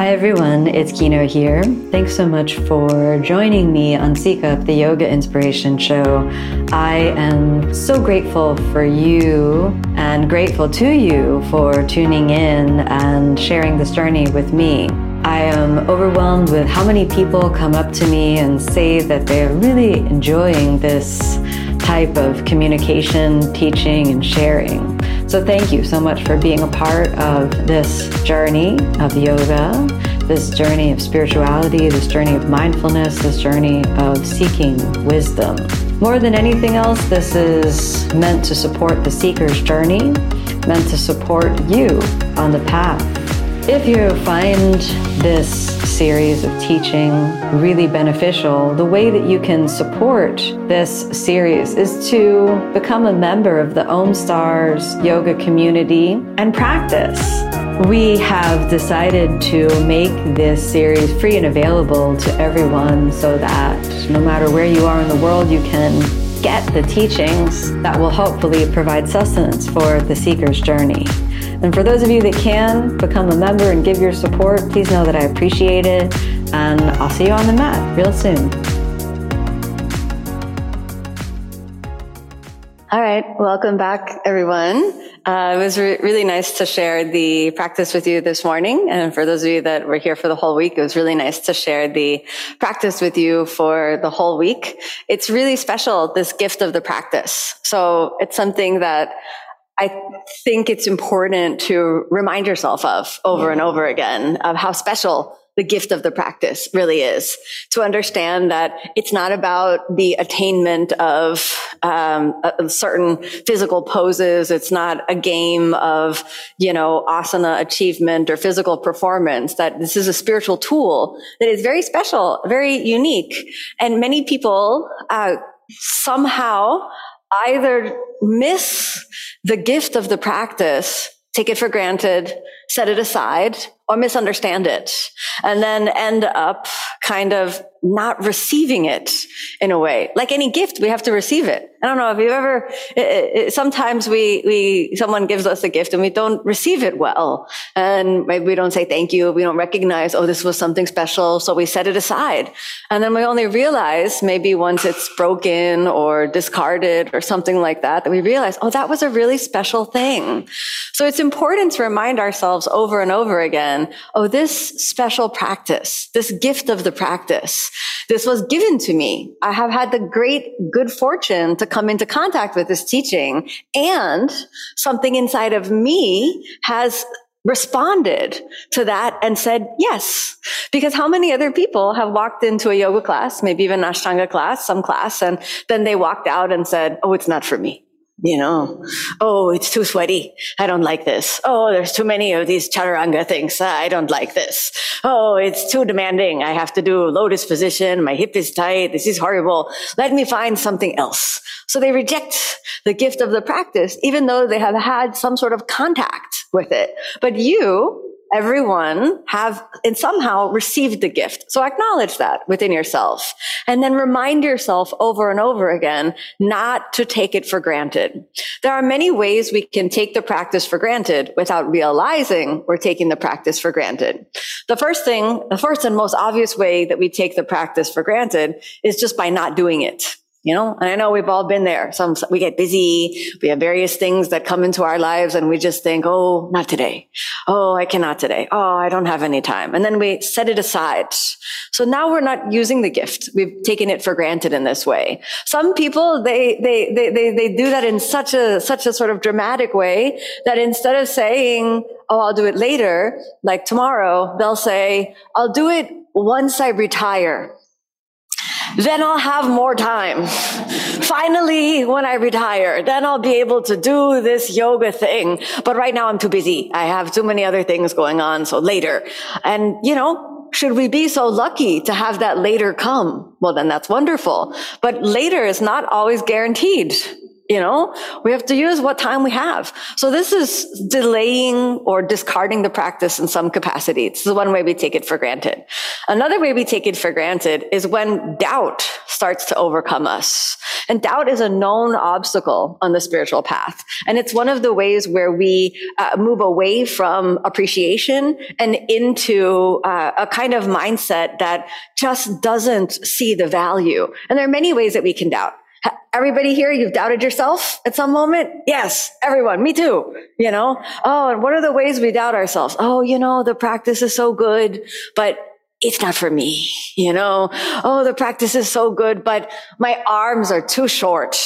Hi everyone, it's Kino here. Thanks so much for joining me on Seek Up, the Yoga Inspiration Show. I am so grateful for you and grateful to you for tuning in and sharing this journey with me. I am overwhelmed with how many people come up to me and say that they're really enjoying this type of communication, teaching, and sharing. So, thank you so much for being a part of this journey of yoga, this journey of spirituality, this journey of mindfulness, this journey of seeking wisdom. More than anything else, this is meant to support the seeker's journey, meant to support you on the path if you find this series of teaching really beneficial, the way that you can support this series is to become a member of the Omstars yoga community and practice. We have decided to make this series free and available to everyone so that no matter where you are in the world, you can get the teachings that will hopefully provide sustenance for the seeker's journey. And for those of you that can become a member and give your support, please know that I appreciate it. And I'll see you on the mat real soon. All right, welcome back, everyone. Uh, it was re- really nice to share the practice with you this morning. And for those of you that were here for the whole week, it was really nice to share the practice with you for the whole week. It's really special, this gift of the practice. So it's something that I think it's important to remind yourself of over and over again of how special the gift of the practice really is. To understand that it's not about the attainment of um, certain physical poses. It's not a game of you know asana achievement or physical performance that this is a spiritual tool that is very special very unique. And many people uh, somehow either miss the gift of the practice, take it for granted, set it aside, or misunderstand it, and then end up kind of not receiving it in a way. Like any gift, we have to receive it. I don't know if you've ever, it, it, sometimes we, we, someone gives us a gift and we don't receive it well. And maybe we don't say thank you. We don't recognize, oh, this was something special. So we set it aside. And then we only realize maybe once it's broken or discarded or something like that, that we realize, oh, that was a really special thing. So it's important to remind ourselves over and over again, oh, this special practice, this gift of the practice, this was given to me. I have had the great good fortune to come into contact with this teaching and something inside of me has responded to that and said yes. Because how many other people have walked into a yoga class, maybe even Ashtanga class, some class, and then they walked out and said, Oh, it's not for me you know, oh, it's too sweaty. I don't like this. Oh, there's too many of these chaturanga things. I don't like this. Oh, it's too demanding. I have to do lotus position. My hip is tight. This is horrible. Let me find something else. So they reject the gift of the practice, even though they have had some sort of contact with it. But you, everyone have and somehow received the gift. So acknowledge that within yourself and then remind yourself over and over again not to take it for granted. There are many ways we can take the practice for granted without realizing we're taking the practice for granted. The first thing, the first and most obvious way that we take the practice for granted is just by not doing it. You know, and I know we've all been there. Some, we get busy. We have various things that come into our lives and we just think, Oh, not today. Oh, I cannot today. Oh, I don't have any time. And then we set it aside. So now we're not using the gift. We've taken it for granted in this way. Some people, they, they, they, they, they do that in such a, such a sort of dramatic way that instead of saying, Oh, I'll do it later, like tomorrow, they'll say, I'll do it once I retire then I'll have more time. Finally, when I retire, then I'll be able to do this yoga thing. But right now I'm too busy. I have too many other things going on. So later. And, you know, should we be so lucky to have that later come? Well, then that's wonderful. But later is not always guaranteed. You know, we have to use what time we have. So this is delaying or discarding the practice in some capacity. This is one way we take it for granted. Another way we take it for granted is when doubt starts to overcome us. And doubt is a known obstacle on the spiritual path. And it's one of the ways where we uh, move away from appreciation and into uh, a kind of mindset that just doesn't see the value. And there are many ways that we can doubt. Everybody here, you've doubted yourself at some moment? Yes, everyone, me too. You know? Oh, and what are the ways we doubt ourselves? Oh, you know, the practice is so good, but it's not for me, you know? Oh, the practice is so good, but my arms are too short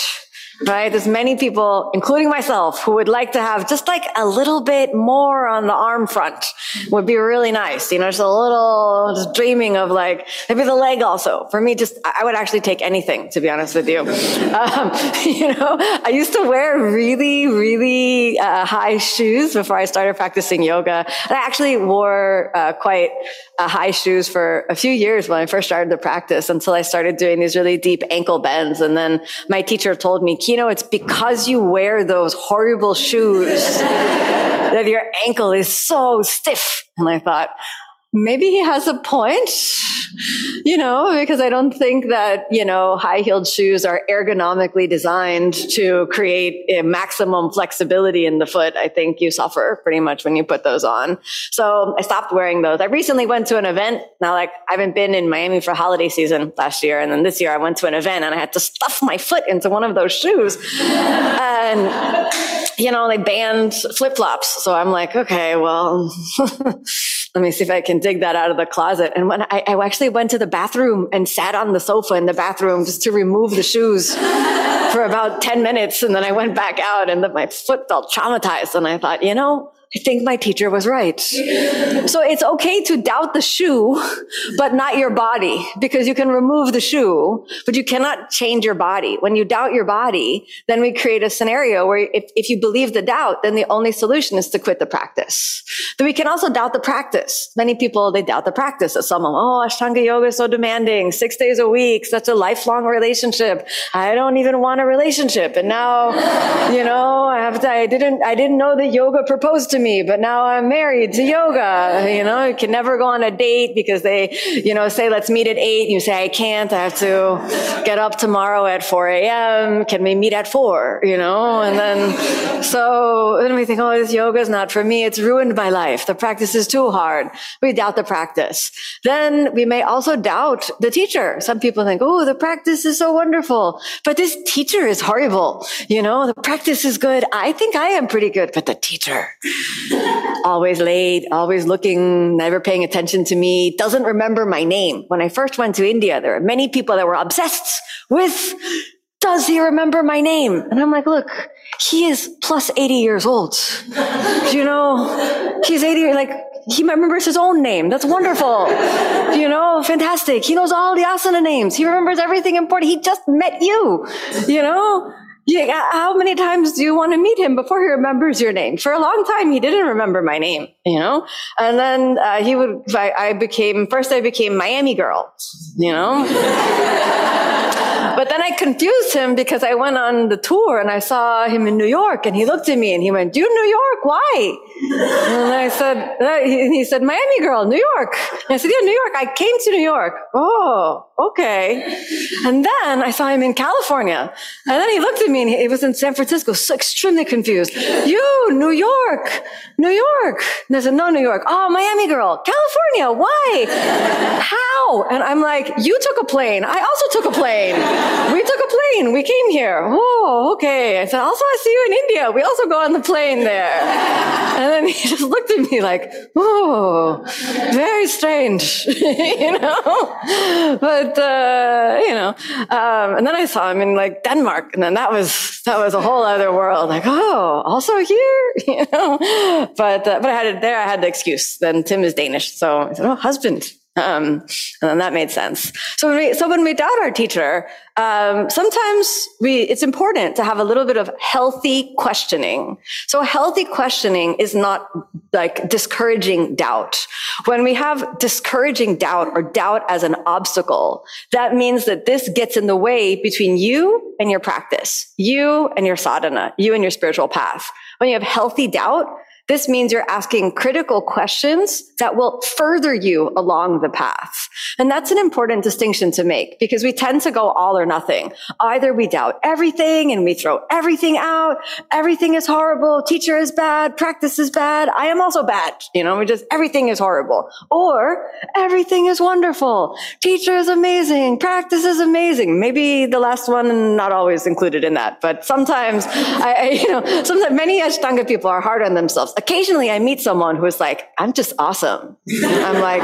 right? There's many people, including myself, who would like to have just like a little bit more on the arm front would be really nice. You know, just a little, just dreaming of like, maybe the leg also. For me, just, I would actually take anything, to be honest with you. Um, you know, I used to wear really, really uh, high shoes before I started practicing yoga. And I actually wore uh, quite uh, high shoes for a few years when I first started the practice until I started doing these really deep ankle bends. And then my teacher told me, Kino, it's because you wear those horrible shoes that your ankle is so stiff. And I thought, maybe he has a point, you know, because I don't think that, you know, high heeled shoes are ergonomically designed to create a maximum flexibility in the foot. I think you suffer pretty much when you put those on. So I stopped wearing those. I recently went to an event. Now, like, I haven't been in Miami for holiday season last year. And then this year I went to an event and I had to stuff my foot into one of those shoes. and, you know, they banned flip flops. So I'm like, okay, well, let me see if I can dig that out of the closet. And when I, I, actually went to the bathroom and sat on the sofa in the bathroom just to remove the shoes for about 10 minutes. And then I went back out and my foot felt traumatized. And I thought, you know, I think my teacher was right. So it's okay to doubt the shoe, but not your body because you can remove the shoe, but you cannot change your body. When you doubt your body, then we create a scenario where if, if you believe the doubt, then the only solution is to quit the practice. But we can also doubt the practice. Many people, they doubt the practice. That someone, oh, Ashtanga yoga is so demanding, six days a week, such a lifelong relationship. I don't even want a relationship. And now, you know, I have to, I didn't, I didn't know that yoga proposed to me me, but now I'm married to yoga. You know, you can never go on a date because they, you know, say, let's meet at eight. You say, I can't. I have to get up tomorrow at 4 a.m. Can we meet at four? You know, and then, so then we think, oh, this yoga is not for me. It's ruined my life. The practice is too hard. We doubt the practice. Then we may also doubt the teacher. Some people think, oh, the practice is so wonderful, but this teacher is horrible. You know, the practice is good. I think I am pretty good, but the teacher, always late, always looking, never paying attention to me, doesn't remember my name. When I first went to India, there were many people that were obsessed with, does he remember my name? And I'm like, look, he is plus 80 years old. you know, he's 80, like, he remembers his own name. That's wonderful. you know, fantastic. He knows all the asana names. He remembers everything important. He just met you, you know? Yeah, how many times do you want to meet him before he remembers your name? For a long time, he didn't remember my name, you know? And then uh, he would, I, I became, first I became Miami girl, you know? but then I confused him because I went on the tour and I saw him in New York and he looked at me and he went, you New York? Why? And I said, uh, he said, Miami girl, New York. And I said, yeah, New York. I came to New York. Oh, okay. And then I saw him in California. And then he looked at me and he was in San Francisco, so extremely confused. You, New York, New York. And I said, no, New York. Oh, Miami girl, California. Why? How? And I'm like, you took a plane. I also took a plane. We took a plane. We came here. Oh, okay. I said, also, I see you in India. We also go on the plane there. And then he just looked at me like, oh, very strange, you know? But, uh, you know, um, and then I saw him in like Denmark and then that was, that was a whole other world. Like, oh, also here, you know? But, uh, but I had it there. I had the excuse. Then Tim is Danish. So I said, oh, husband. Um, and then that made sense. So when we, so when we doubt our teacher, um, sometimes we, it's important to have a little bit of healthy questioning. So healthy questioning is not like discouraging doubt. When we have discouraging doubt or doubt as an obstacle, that means that this gets in the way between you and your practice, you and your sadhana, you and your spiritual path. When you have healthy doubt, This means you're asking critical questions that will further you along the path. And that's an important distinction to make because we tend to go all or nothing. Either we doubt everything and we throw everything out. Everything is horrible. Teacher is bad. Practice is bad. I am also bad. You know, we just, everything is horrible. Or everything is wonderful. Teacher is amazing. Practice is amazing. Maybe the last one not always included in that, but sometimes I, I you know, sometimes many Ashtanga people are hard on themselves occasionally I meet someone who is like, I'm just awesome. I'm like,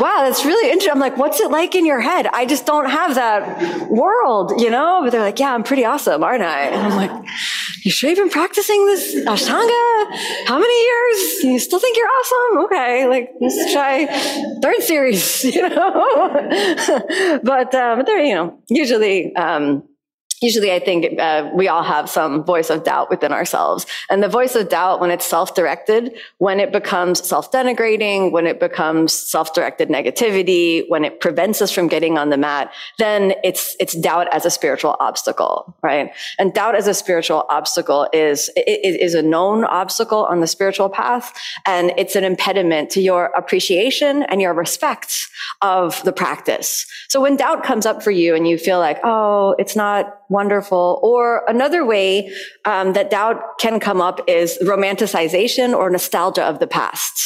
wow, that's really interesting. I'm like, what's it like in your head? I just don't have that world, you know? But they're like, yeah, I'm pretty awesome, aren't I? And I'm like, you sure you've been practicing this Ashtanga? How many years? You still think you're awesome? Okay, like, let's try third series, you know? but, um, they're, you know, usually, um, usually I think uh, we all have some voice of doubt within ourselves. And the voice of doubt, when it's self-directed, when it becomes self-denigrating, when it becomes self-directed negativity, when it prevents us from getting on the mat, then it's, it's doubt as a spiritual obstacle, right? And doubt as a spiritual obstacle is, it is a known obstacle on the spiritual path. And it's an impediment to your appreciation and your respect of the practice. So when doubt comes up for you and you feel like, oh, it's not wonderful. Or another way um, that doubt can come up is romanticization or nostalgia of the past.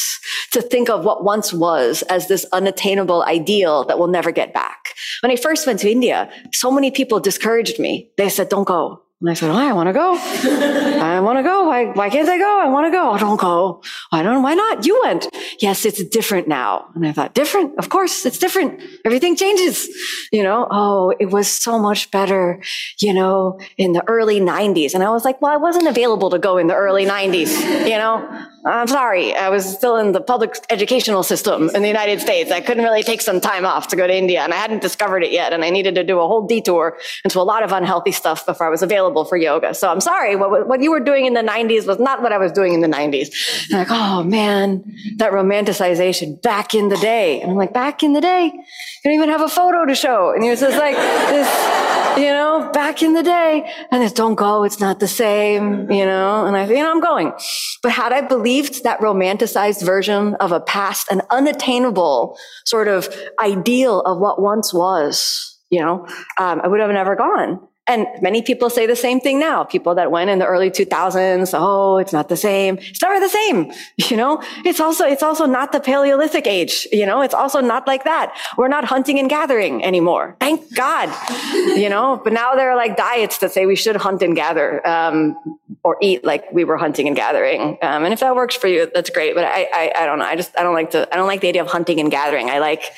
To think of what once was as this unattainable ideal that we'll never get back. When I first went to India, so many people discouraged me. They said, don't go. And I said, oh, I want to go. I want to go. Why, why can't I go? I want to go. I don't go. I don't, why not? You went. Yes, it's different now. And I thought, different? Of course, it's different. Everything changes. You know, oh, it was so much better, you know, in the early 90s. And I was like, well, I wasn't available to go in the early 90s, you know? I'm sorry. I was still in the public educational system in the United States. I couldn't really take some time off to go to India and I hadn't discovered it yet. And I needed to do a whole detour into a lot of unhealthy stuff before I was available for yoga. So I'm sorry. What, what you were doing in the 90s was not what I was doing in the 90s. And like, oh man, that romanticization back in the day. And I'm like, back in the day? You don't even have a photo to show. And he was just like, this, you know, back in the day. And it's don't go. It's not the same, you know? And I, you know, I'm going. But had I believed that romanticized version of a past, an unattainable sort of ideal of what once was, you know, um, I would have never gone. And many people say the same thing now. People that went in the early 2000s, oh, it's not the same. It's never the same. You know, it's also, it's also not the Paleolithic age. You know, it's also not like that. We're not hunting and gathering anymore. Thank God. You know, but now there are like diets that say we should hunt and gather, um, or eat like we were hunting and gathering. Um, and if that works for you, that's great. But I, I, I don't know. I just, I don't like to, I don't like the idea of hunting and gathering. I like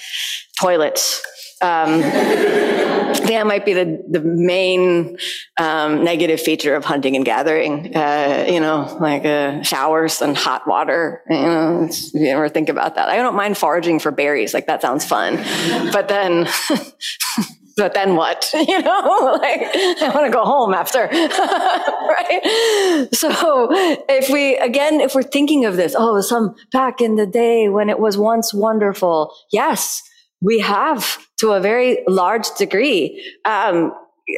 toilets. Um, that might be the, the main um, negative feature of hunting and gathering. Uh, you know, like uh, showers and hot water. You know, you ever think about that? I don't mind foraging for berries. Like that sounds fun, but then. but then what? You know, like I want to go home after, right? So if we, again, if we're thinking of this, oh, some back in the day when it was once wonderful. Yes, we have to a very large degree um,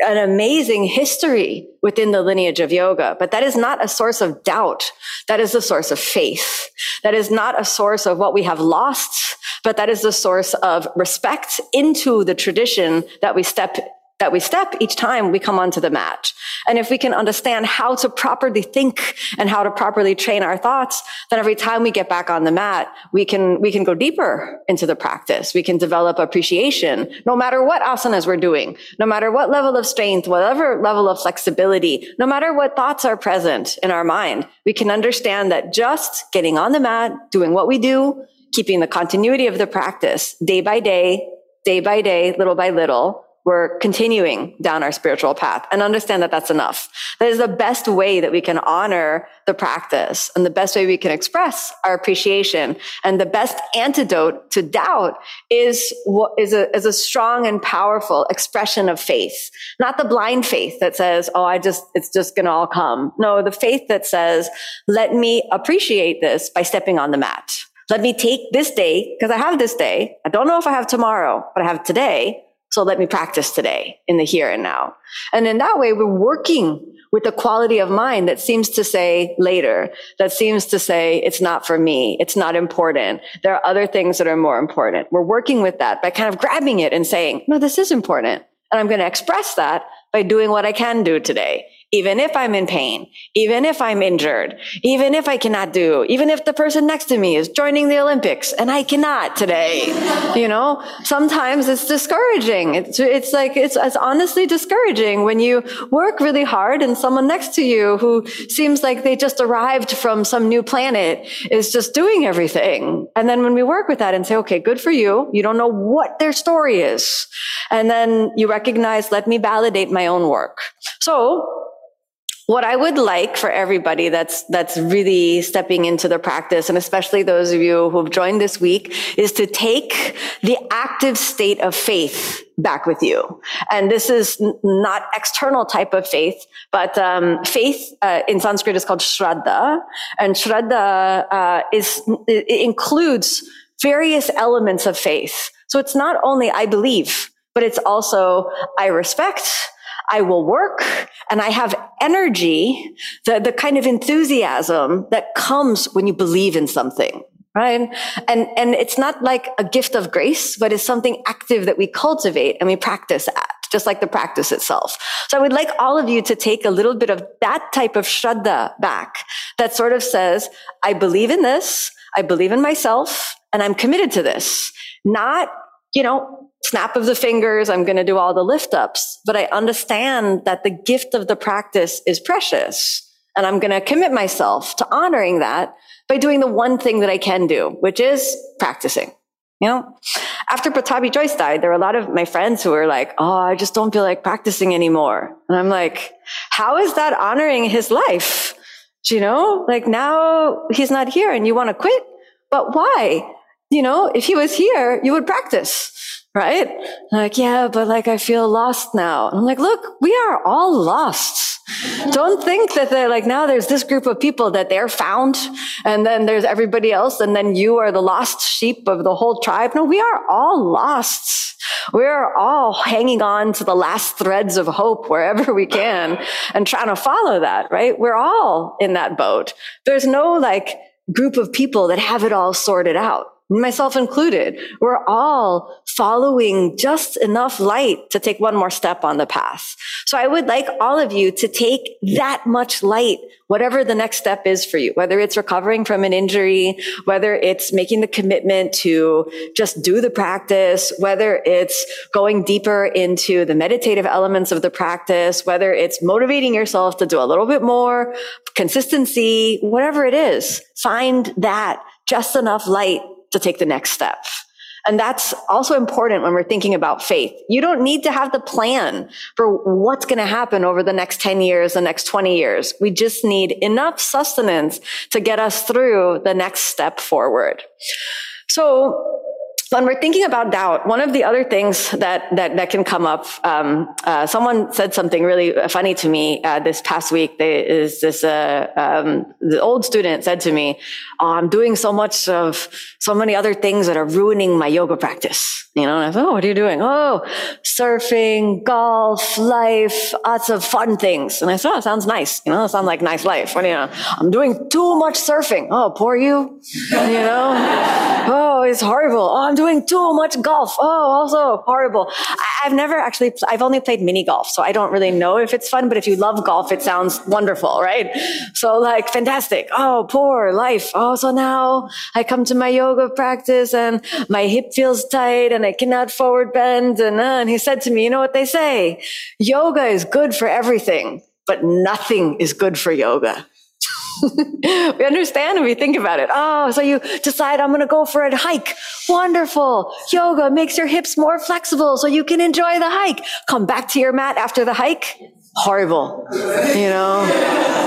an amazing history within the lineage of yoga, but that is not a source of doubt. That is a source of faith. That is not a source of what we have lost, but that is the source of respect into the tradition that we step that we step each time we come onto the mat. And if we can understand how to properly think and how to properly train our thoughts, then every time we get back on the mat, we can, we can go deeper into the practice. We can develop appreciation no matter what asanas we're doing, no matter what level of strength, whatever level of flexibility, no matter what thoughts are present in our mind, we can understand that just getting on the mat, doing what we do, keeping the continuity of the practice day by day, day by day, little by little, we're continuing down our spiritual path and understand that that's enough. That is the best way that we can honor the practice and the best way we can express our appreciation. And the best antidote to doubt is what is a, is a strong and powerful expression of faith, not the blind faith that says, Oh, I just, it's just going to all come. No, the faith that says, let me appreciate this by stepping on the mat. Let me take this day because I have this day. I don't know if I have tomorrow, but I have today So let me practice today in the here and now. And in that way, we're working with the quality of mind that seems to say later, that seems to say it's not for me. It's not important. There are other things that are more important. We're working with that by kind of grabbing it and saying, no, this is important. And I'm going to express that by doing what I can do today even if I'm in pain, even if I'm injured, even if I cannot do, even if the person next to me is joining the Olympics and I cannot today, you know, sometimes it's discouraging. It's, it's like, it's, it's honestly discouraging when you work really hard and someone next to you who seems like they just arrived from some new planet is just doing everything. And then when we work with that and say, okay, good for you. You don't know what their story is. And then you recognize, let me validate my own work. So what I would like for everybody that's, that's really stepping into the practice, and especially those of you who've joined this week, is to take the active state of faith back with you. And this is n- not external type of faith, but um, faith uh, in Sanskrit is called shraddha, and shraddha uh, is it includes various elements of faith. So it's not only I believe, but it's also I respect. I will work and I have energy, the, the kind of enthusiasm that comes when you believe in something. Right. And, and it's not like a gift of grace, but it's something active that we cultivate and we practice at, just like the practice itself. So I would like all of you to take a little bit of that type of shraddha back that sort of says, I believe in this. I believe in myself and I'm committed to this. Not, you know, snap of the fingers, I'm going to do all the lift ups. But I understand that the gift of the practice is precious. And I'm going to commit myself to honoring that by doing the one thing that I can do, which is practicing. You know, after Pattabhi Jois died, there were a lot of my friends who were like, Oh, I just don't feel like practicing anymore. And I'm like, how is that honoring his life? Do you know, like now he's not here and you want to quit, but why? You know, if he was here, you would practice right? Like, yeah, but like I feel lost now. I'm like, look, we are all lost. Don't think that they're like now there's this group of people that they're found and then there's everybody else and then you are the lost sheep of the whole tribe. No, we are all lost. We're all hanging on to the last threads of hope wherever we can and trying to follow that, right? We're all in that boat. There's no like group of people that have it all sorted out myself included, we're all following just enough light to take one more step on the path. So I would like all of you to take that much light, whatever the next step is for you, whether it's recovering from an injury, whether it's making the commitment to just do the practice, whether it's going deeper into the meditative elements of the practice, whether it's motivating yourself to do a little bit more consistency, whatever it is, find that just enough light to take the next step. And that's also important when we're thinking about faith. You don't need to have the plan for what's going to happen over the next 10 years, the next 20 years. We just need enough sustenance to get us through the next step forward. So when we're thinking about doubt, one of the other things that that, that can come up, um, uh, someone said something really funny to me uh, this past week. They, is this uh, um, the old student said to me, oh, "I'm doing so much of so many other things that are ruining my yoga practice." You know, and I thought, "Oh, what are you doing?" "Oh, surfing, golf, life, lots of fun things." And I said, "Oh, sounds nice." You know, it sounds like nice life. What do you know? I'm doing too much surfing. Oh, poor you. You know, oh, it's horrible. Oh, I'm doing too much golf. Oh, also horrible. I, have never actually, I've only played mini golf, so I don't really know if it's fun, but if you love golf, it sounds wonderful, right? So like, fantastic. Oh, poor life. Oh, so now I come to my yoga practice and my hip feels tight and I cannot forward bend. And, uh, and he said to me, you know what they say? Yoga is good for everything, but nothing is good for yoga. we understand and we think about it. Oh, so you decide I'm going to go for a hike. Wonderful. Yoga makes your hips more flexible so you can enjoy the hike. Come back to your mat after the hike. Horrible. You know?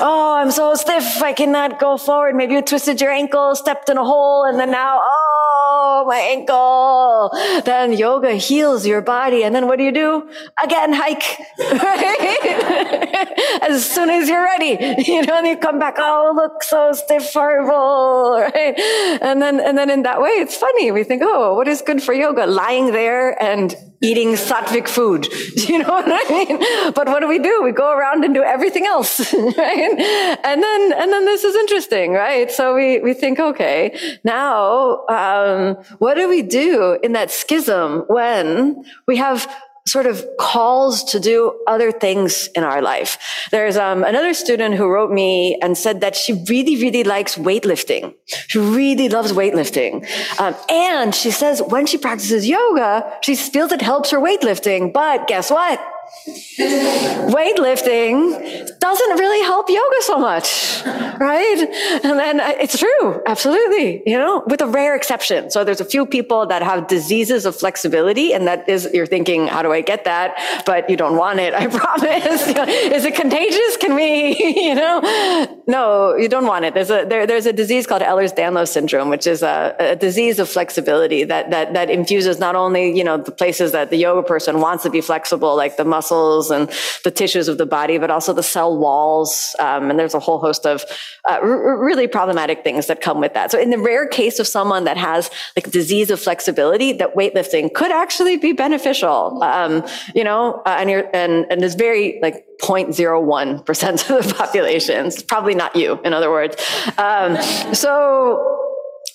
Oh, I'm so stiff. I cannot go forward. Maybe you twisted your ankle, stepped in a hole, and then now, oh, my ankle. Then yoga heals your body. And then what do you do? Again, hike. as soon as you're ready, you know, and you come back, oh, look so stiff, horrible. Right? And then, and then in that way, it's funny. We think, oh, what is good for yoga? Lying there and eating sattvic food. You know what I mean? But what do we do? We go around and do everything else, right? And then, and then this is interesting, right? So we, we think, okay, now, um, what do we do in that schism when we have sort of calls to do other things in our life. There's um, another student who wrote me and said that she really, really likes weightlifting. She really loves weightlifting. Um, and she says when she practices yoga, she feels it helps her weightlifting. But guess what? Weightlifting doesn't really help yoga so much, right? And then uh, it's true, absolutely, you know, with a rare exception. So there's a few people that have diseases of flexibility, and that is, you're thinking, how do I get that? But you don't want it, I promise. is it contagious? Can we, you know? No, you don't want it. There's a, there, there's a disease called Ehlers-Danlos syndrome, which is a, a disease of flexibility that, that, that infuses not only, you know, the places that the yoga person wants to be flexible, like the muscle muscles and the tissues of the body, but also the cell walls. Um, and there's a whole host of uh, r- really problematic things that come with that. So in the rare case of someone that has like disease of flexibility, that weightlifting could actually be beneficial. Um, you know, uh, and you're, and, and is very like 0.01% of the population. It's probably not you, in other words. Um, so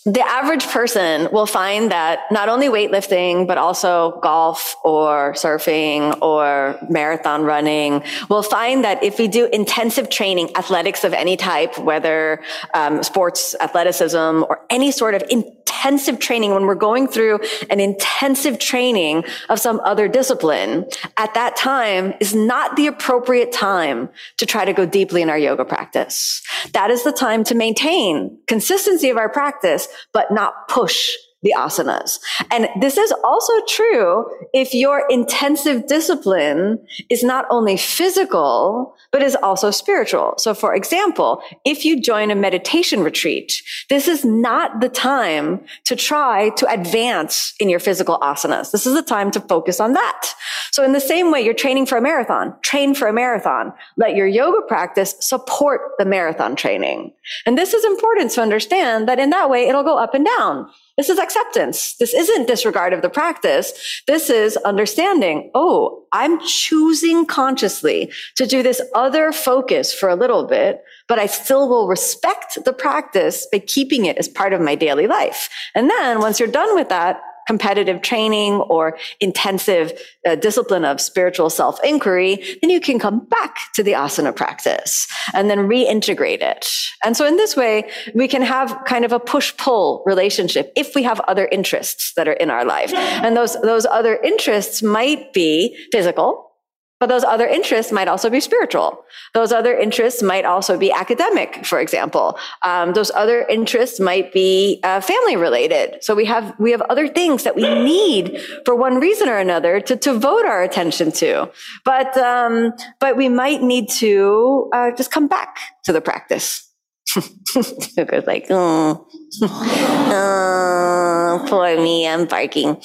the average person will find that not only weightlifting, but also golf or surfing or marathon running will find that if we do intensive training, athletics of any type, whether um, sports, athleticism, or any sort of intensive training, when we're going through an intensive training of some other discipline, at that time is not the appropriate time to try to go deeply in our yoga practice. That is the time to maintain consistency of our practice but not push the asanas. And this is also true if your intensive discipline is not only physical, but is also spiritual. So for example, if you join a meditation retreat, this is not the time to try to advance in your physical asanas. This is the time to focus on that. So in the same way, you're training for a marathon, train for a marathon. Let your yoga practice support the marathon training. And this is important to understand that in that way, it'll go up and down. This is acceptance. This isn't disregard of the practice. This is understanding. Oh, I'm choosing consciously to do this other focus for a little bit, but I still will respect the practice by keeping it as part of my daily life. And then once you're done with that, competitive training or intensive uh, discipline of spiritual self inquiry, then you can come back to the asana practice and then reintegrate it. And so in this way, we can have kind of a push pull relationship if we have other interests that are in our life. And those, those other interests might be physical, but those other interests might also be spiritual. Those other interests might also be academic, for example. Um, those other interests might be uh, family related. So we have we have other things that we need for one reason or another to to vote our attention to. But um, but we might need to uh, just come back to the practice. Coco's like, oh, oh, poor me, I'm barking.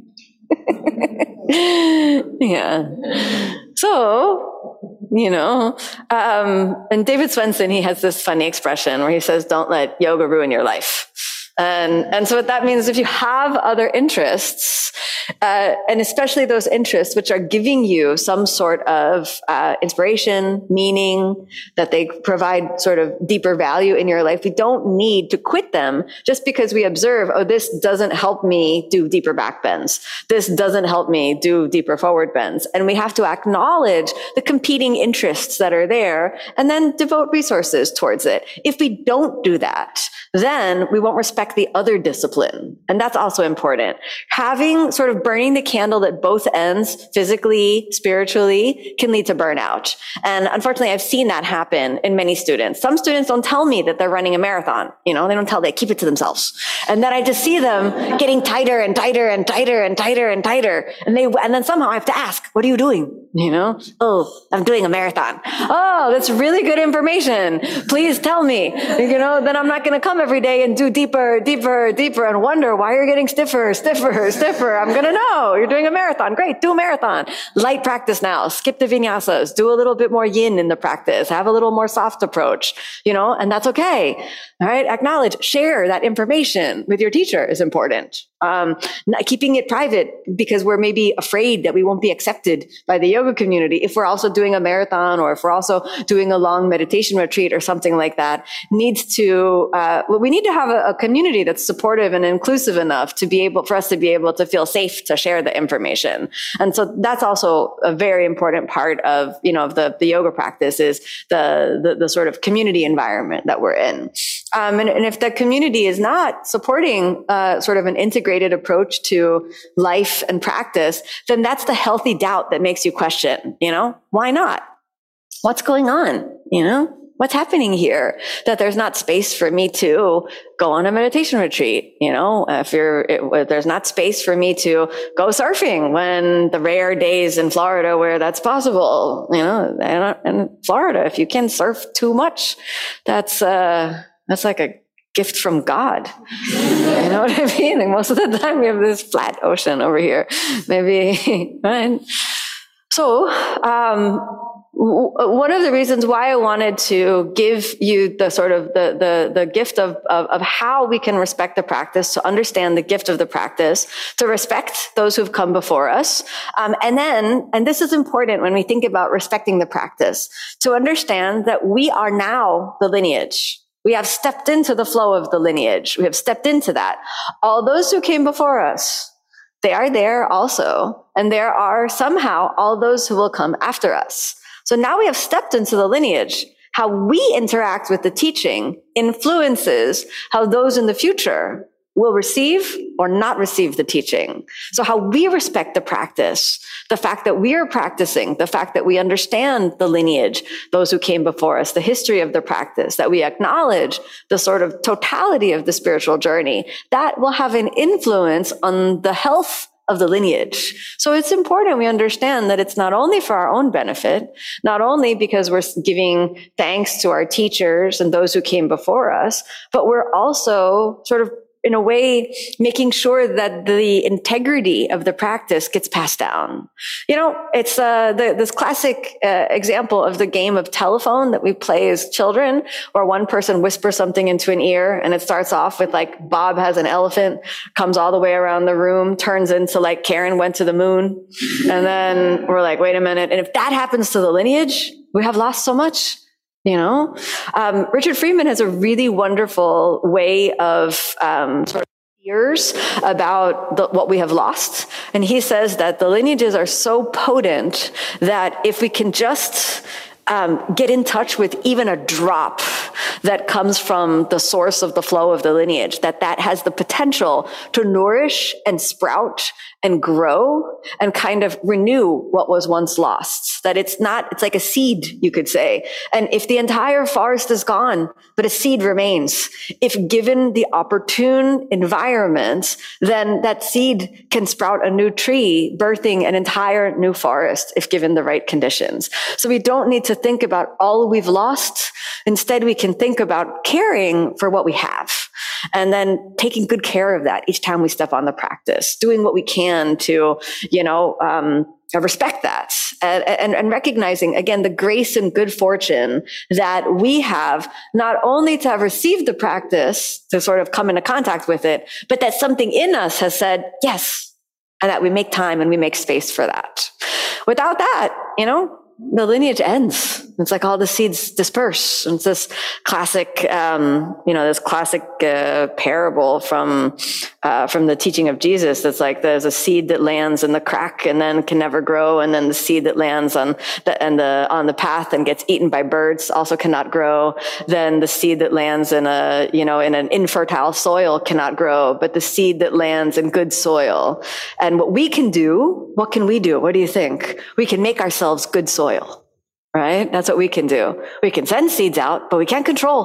yeah. So, you know, um, and David Swenson, he has this funny expression where he says, don't let yoga ruin your life. And, and so what that means, is if you have other interests, uh, and especially those interests which are giving you some sort of uh, inspiration, meaning, that they provide sort of deeper value in your life, we don't need to quit them just because we observe, oh, this doesn't help me do deeper back bends. This doesn't help me do deeper forward bends. And we have to acknowledge the competing interests that are there and then devote resources towards it. If we don't do that, then we won't respect the other discipline. And that's also important. Having sort of burning the candle at both ends, physically, spiritually, can lead to burnout. And unfortunately, I've seen that happen in many students. Some students don't tell me that they're running a marathon. You know, they don't tell, they keep it to themselves. And then I just see them getting tighter and tighter and tighter and tighter and tighter. And they, and then somehow I have to ask, what are you doing? You know, oh, I'm doing a marathon. Oh, that's really good information. Please tell me, you know, then I'm not going to come every day and do deeper deeper, and wonder why you're getting stiffer, stiffer, stiffer. I'm going to know. You're doing a marathon. Great. Do a marathon. Light practice now. Skip the vinyasas. Do a little bit more yin in the practice. Have a little more soft approach, you know, and that's okay. All right. Acknowledge, share that information with your teacher is important. Um, keeping it private because we're maybe afraid that we won't be accepted by the yoga community. If we're also doing a marathon or if we're also doing a long meditation retreat or something like that, needs to, uh, well, we need to have a, a community that's supportive and inclusive enough to be able, for us to be able to feel safe to share the information. And so that's also a very important part of, you know, of the, the yoga practice is the, the, the sort of community environment that we're in. Um, and, and, if the community is not supporting uh, sort of an integrated approach to life and practice, then that's the healthy doubt that makes you question, you know, why not? What's going on? You know, what's happening here? That there's not space for me to go on a meditation retreat. You know, if you're, if there's not space for me to go surfing when the rare days in Florida where that's possible, you know, in Florida, if you can surf too much, that's, uh, that's like a gift from God. you know what I mean? Like most of the time we have this flat ocean over here. Maybe, right? So, um, one of the reasons why I wanted to give you the sort of the the, the gift of, of, of how we can respect the practice, to understand the gift of the practice, to respect those who've come before us, um, and then, and this is important when we think about respecting the practice, to understand that we are now the lineage. We have stepped into the flow of the lineage. We have stepped into that. All those who came before us, they are there also. And there are somehow all those who will come after us. So now we have stepped into the lineage. How we interact with the teaching influences how those in the future will receive or not receive the teaching. So how we respect the practice, the fact that we are practicing, the fact that we understand the lineage, those who came before us, the history of the practice, that we acknowledge the sort of totality of the spiritual journey, that will have an influence on the health of the lineage. So it's important we understand that it's not only for our own benefit, not only because we're giving thanks to our teachers and those who came before us, but we're also sort of in a way, making sure that the integrity of the practice gets passed down. You know, it's uh, the, this classic uh, example of the game of telephone that we play as children, where one person whispers something into an ear, and it starts off with like Bob has an elephant, comes all the way around the room, turns into like Karen went to the moon, and then we're like, wait a minute, and if that happens to the lineage, we have lost so much. You know, um, Richard Freeman has a really wonderful way of um, sort of fears about the, what we have lost. And he says that the lineages are so potent that if we can just um, get in touch with even a drop that comes from the source of the flow of the lineage, that that has the potential to nourish and sprout and grow and kind of renew what was once lost. That it's not, it's like a seed, you could say. And if the entire forest is gone, but a seed remains, if given the opportune environment, then that seed can sprout a new tree, birthing an entire new forest if given the right conditions. So we don't need to think about all we've lost. Instead, we can think about caring for what we have and then taking good care of that each time we step on the practice, doing what we can to, you know, um, respect that and, and, and, recognizing again the grace and good fortune that we have not only to have received the practice to sort of come into contact with it, but that something in us has said, yes, and that we make time and we make space for that. Without that, you know, the lineage ends. It's like all the seeds disperse. It's this classic, um, you know, this classic uh, parable from uh, from the teaching of Jesus. That's like there's a seed that lands in the crack and then can never grow, and then the seed that lands on the and the on the path and gets eaten by birds also cannot grow. Then the seed that lands in a you know in an infertile soil cannot grow, but the seed that lands in good soil. And what we can do, what can we do? What do you think? We can make ourselves good soil soil, right? That's what we can do. We can send seeds out, but we can't control,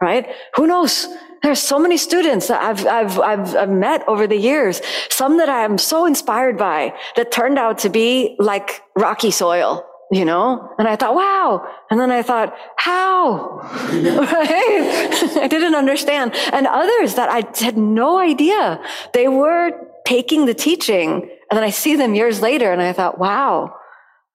right? Who knows? There's so many students that I've, I've, I've, I've met over the years, some that I am so inspired by that turned out to be like rocky soil, you know? And I thought, wow. And then I thought, how? right? I didn't understand. And others that I had no idea. They were taking the teaching. And then I see them years later and I thought, wow,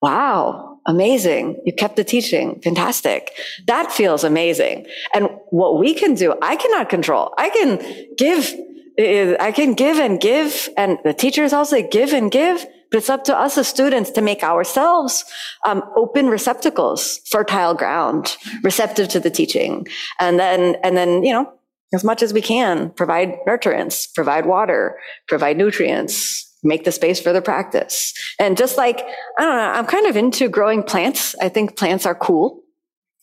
wow, amazing. You kept the teaching. Fantastic. That feels amazing. And what we can do, I cannot control. I can give I can give and give, and the teachers also give and give, but it's up to us as students to make ourselves um, open receptacles, fertile ground, receptive to the teaching, and then and then you know as much as we can provide nurturance, provide water, provide nutrients, make the space for the practice. And just like I don't know, I'm kind of into growing plants. I think plants are cool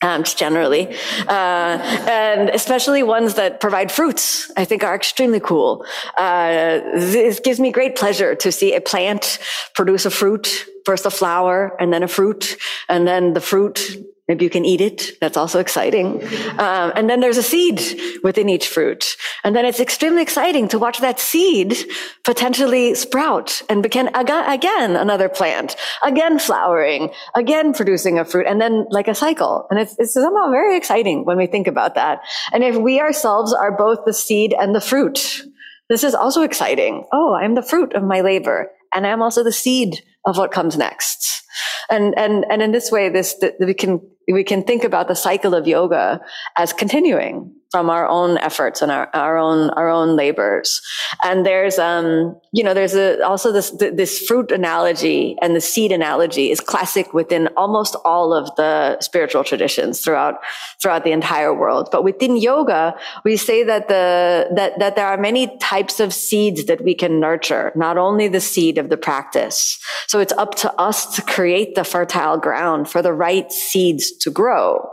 um, generally, uh, and especially ones that provide fruits, I think are extremely cool. Uh, this gives me great pleasure to see a plant produce a fruit, first a flower, and then a fruit, and then the fruit Maybe you can eat it. That's also exciting. Um, and then there's a seed within each fruit. And then it's extremely exciting to watch that seed potentially sprout and begin again another plant, again flowering, again producing a fruit, and then like a cycle. And it's, it's somehow very exciting when we think about that. And if we ourselves are both the seed and the fruit, this is also exciting. Oh, I'm the fruit of my labor, and I'm also the seed of what comes next. And and and in this way, this we can we can think about the cycle of yoga as continuing from our own efforts and our, our own our own labors. And there's um you know there's a, also this this fruit analogy and the seed analogy is classic within almost all of the spiritual traditions throughout throughout the entire world. But within yoga we say that the that that there are many types of seeds that we can nurture not only the seed of the practice. So it's up to us to create the fertile ground for the right seeds to grow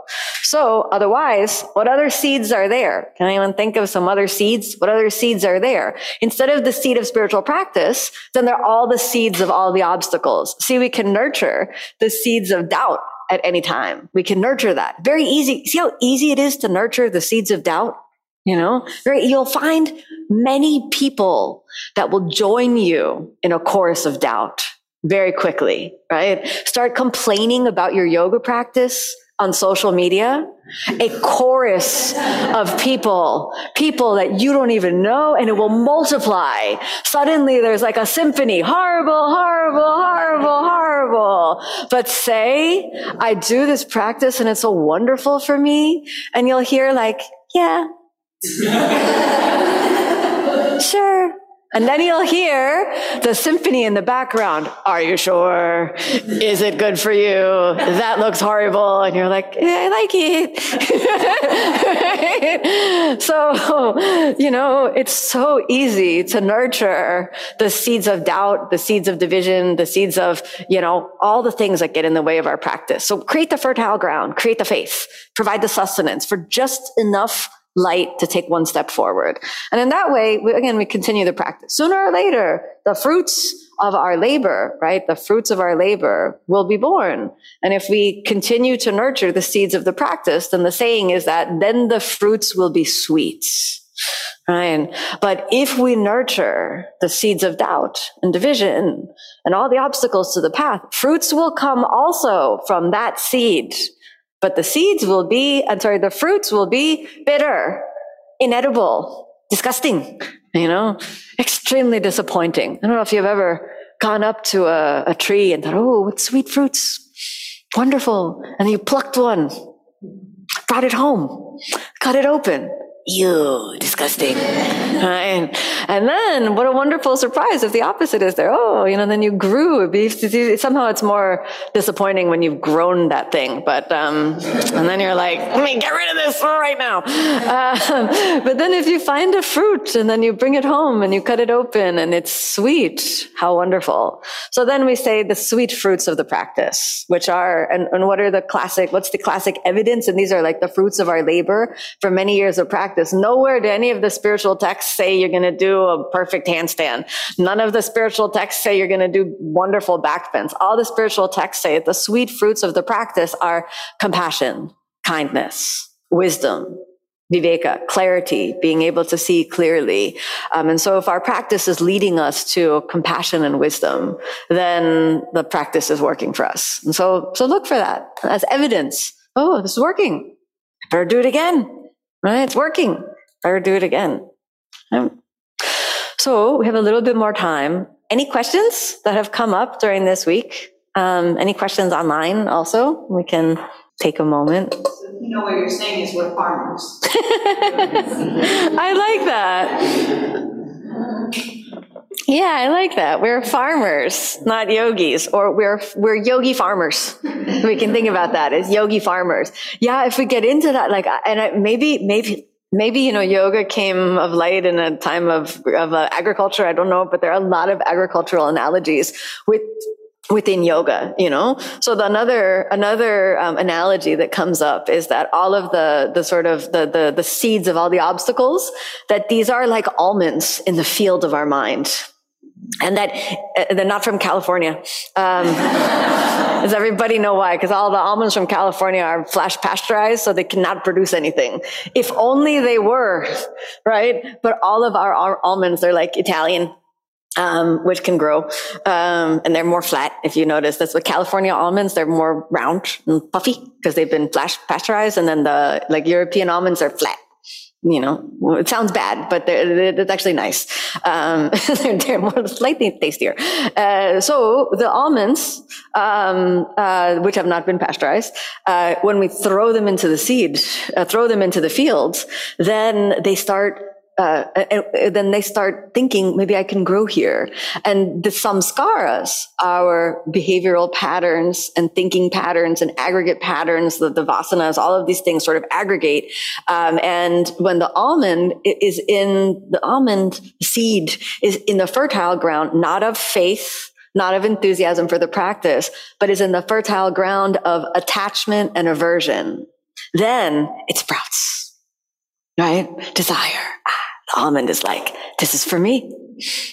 so otherwise what other seeds are there? Can anyone think of some other seeds? What other seeds are there? Instead of the seed of spiritual practice, then they're all the seeds of all the obstacles. See, we can nurture the seeds of doubt at any time. We can nurture that. Very easy. See how easy it is to nurture the seeds of doubt? You know, very, you'll find many people that will join you in a chorus of doubt very quickly, right? Start complaining about your yoga practice on social media, a chorus of people, people that you don't even know, and it will multiply. Suddenly there's like a symphony, horrible, horrible, horrible, horrible. But say, I do this practice and it's so wonderful for me. And you'll hear like, yeah. sure. And then you'll hear the symphony in the background. Are you sure? Is it good for you? That looks horrible. And you're like, yeah, I like it. so, you know, it's so easy to nurture the seeds of doubt, the seeds of division, the seeds of, you know, all the things that get in the way of our practice. So create the fertile ground, create the faith, provide the sustenance for just enough light to take one step forward. And in that way, we, again, we continue the practice. Sooner or later, the fruits of our labor, right? The fruits of our labor will be born. And if we continue to nurture the seeds of the practice, then the saying is that then the fruits will be sweet. Right. But if we nurture the seeds of doubt and division and all the obstacles to the path, fruits will come also from that seed but the seeds will be, I'm sorry, the fruits will be bitter, inedible, disgusting, you know, extremely disappointing. I don't know if you've ever gone up to a, a tree and thought, oh, what sweet fruits. Wonderful. And you plucked one, brought it home, cut it open, you disgusting. And, and then what a wonderful surprise if the opposite is there. Oh, you know, then you grew. somehow it's more disappointing when you've grown that thing. But, um, and then you're like, let me get rid of this right now. Uh, but then if you find a fruit and then you bring it home and you cut it open and it's sweet, how wonderful. So then we say the sweet fruits of the practice, which are, and, and what are the classic, what's the classic evidence? And these are like the fruits of our labor for many years of practice practice. Nowhere do any of the spiritual texts say you're going to do a perfect handstand. None of the spiritual texts say you're going to do wonderful back bends. All the spiritual texts say the sweet fruits of the practice are compassion, kindness, wisdom, viveka, clarity, being able to see clearly. Um, and so if our practice is leading us to compassion and wisdom, then the practice is working for us. And so, so look for that as evidence. Oh, this is working. Better do it again. Right? It's working. Better do it again. So we have a little bit more time. Any questions that have come up during this week? Um, any questions online also? We can take a moment. You know what you're saying is we're farmers. I like that. Yeah, I like that. We're farmers, not yogis, or we're we're yogi farmers. we can think about that as yogi farmers. Yeah, if we get into that, like, and I, maybe maybe maybe you know yoga came of light in a time of of uh, agriculture. I don't know, but there are a lot of agricultural analogies with within yoga you know so the another another um, analogy that comes up is that all of the the sort of the, the the seeds of all the obstacles that these are like almonds in the field of our mind and that uh, they're not from California. Um, does everybody know why? Because all the almonds from California are flash pasteurized, so they cannot produce anything. If only they were, right? But all of our, our almonds, they're like Italian um, which can grow. Um, and they're more flat. If you notice, that's what California almonds, they're more round and puffy because they've been flash pasteurized. And then the like European almonds are flat. You know, it sounds bad, but it's actually nice. Um, they're, they're, more slightly tastier. Uh, so the almonds, um, uh, which have not been pasteurized, uh, when we throw them into the seed, uh, throw them into the fields, then they start uh, and then they start thinking, maybe I can grow here. And the samskaras, our behavioral patterns and thinking patterns and aggregate patterns, the, the vasanas, all of these things sort of aggregate. Um, and when the almond is in the almond seed is in the fertile ground, not of faith, not of enthusiasm for the practice, but is in the fertile ground of attachment and aversion, then it sprouts, right? Desire. Ah almond is like, this is for me.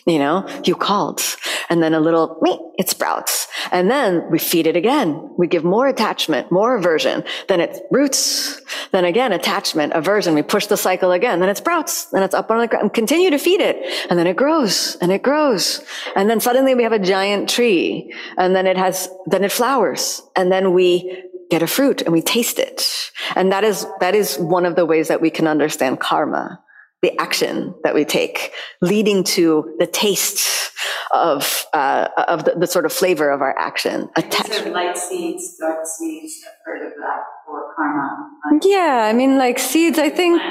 You know, you called. And then a little, me, it sprouts. And then we feed it again. We give more attachment, more aversion. Then it roots. Then again, attachment, aversion. We push the cycle again. Then it sprouts. Then it's up on the ground. Continue to feed it. And then it grows and it grows. And then suddenly we have a giant tree. And then it has, then it flowers. And then we get a fruit and we taste it. And that is, that is one of the ways that we can understand karma the action that we take, leading to the taste of uh, of the, the, sort of flavor of our action. Attachment. light seeds, dark seeds. I've heard of that for karma. yeah, I mean, like seeds. I think.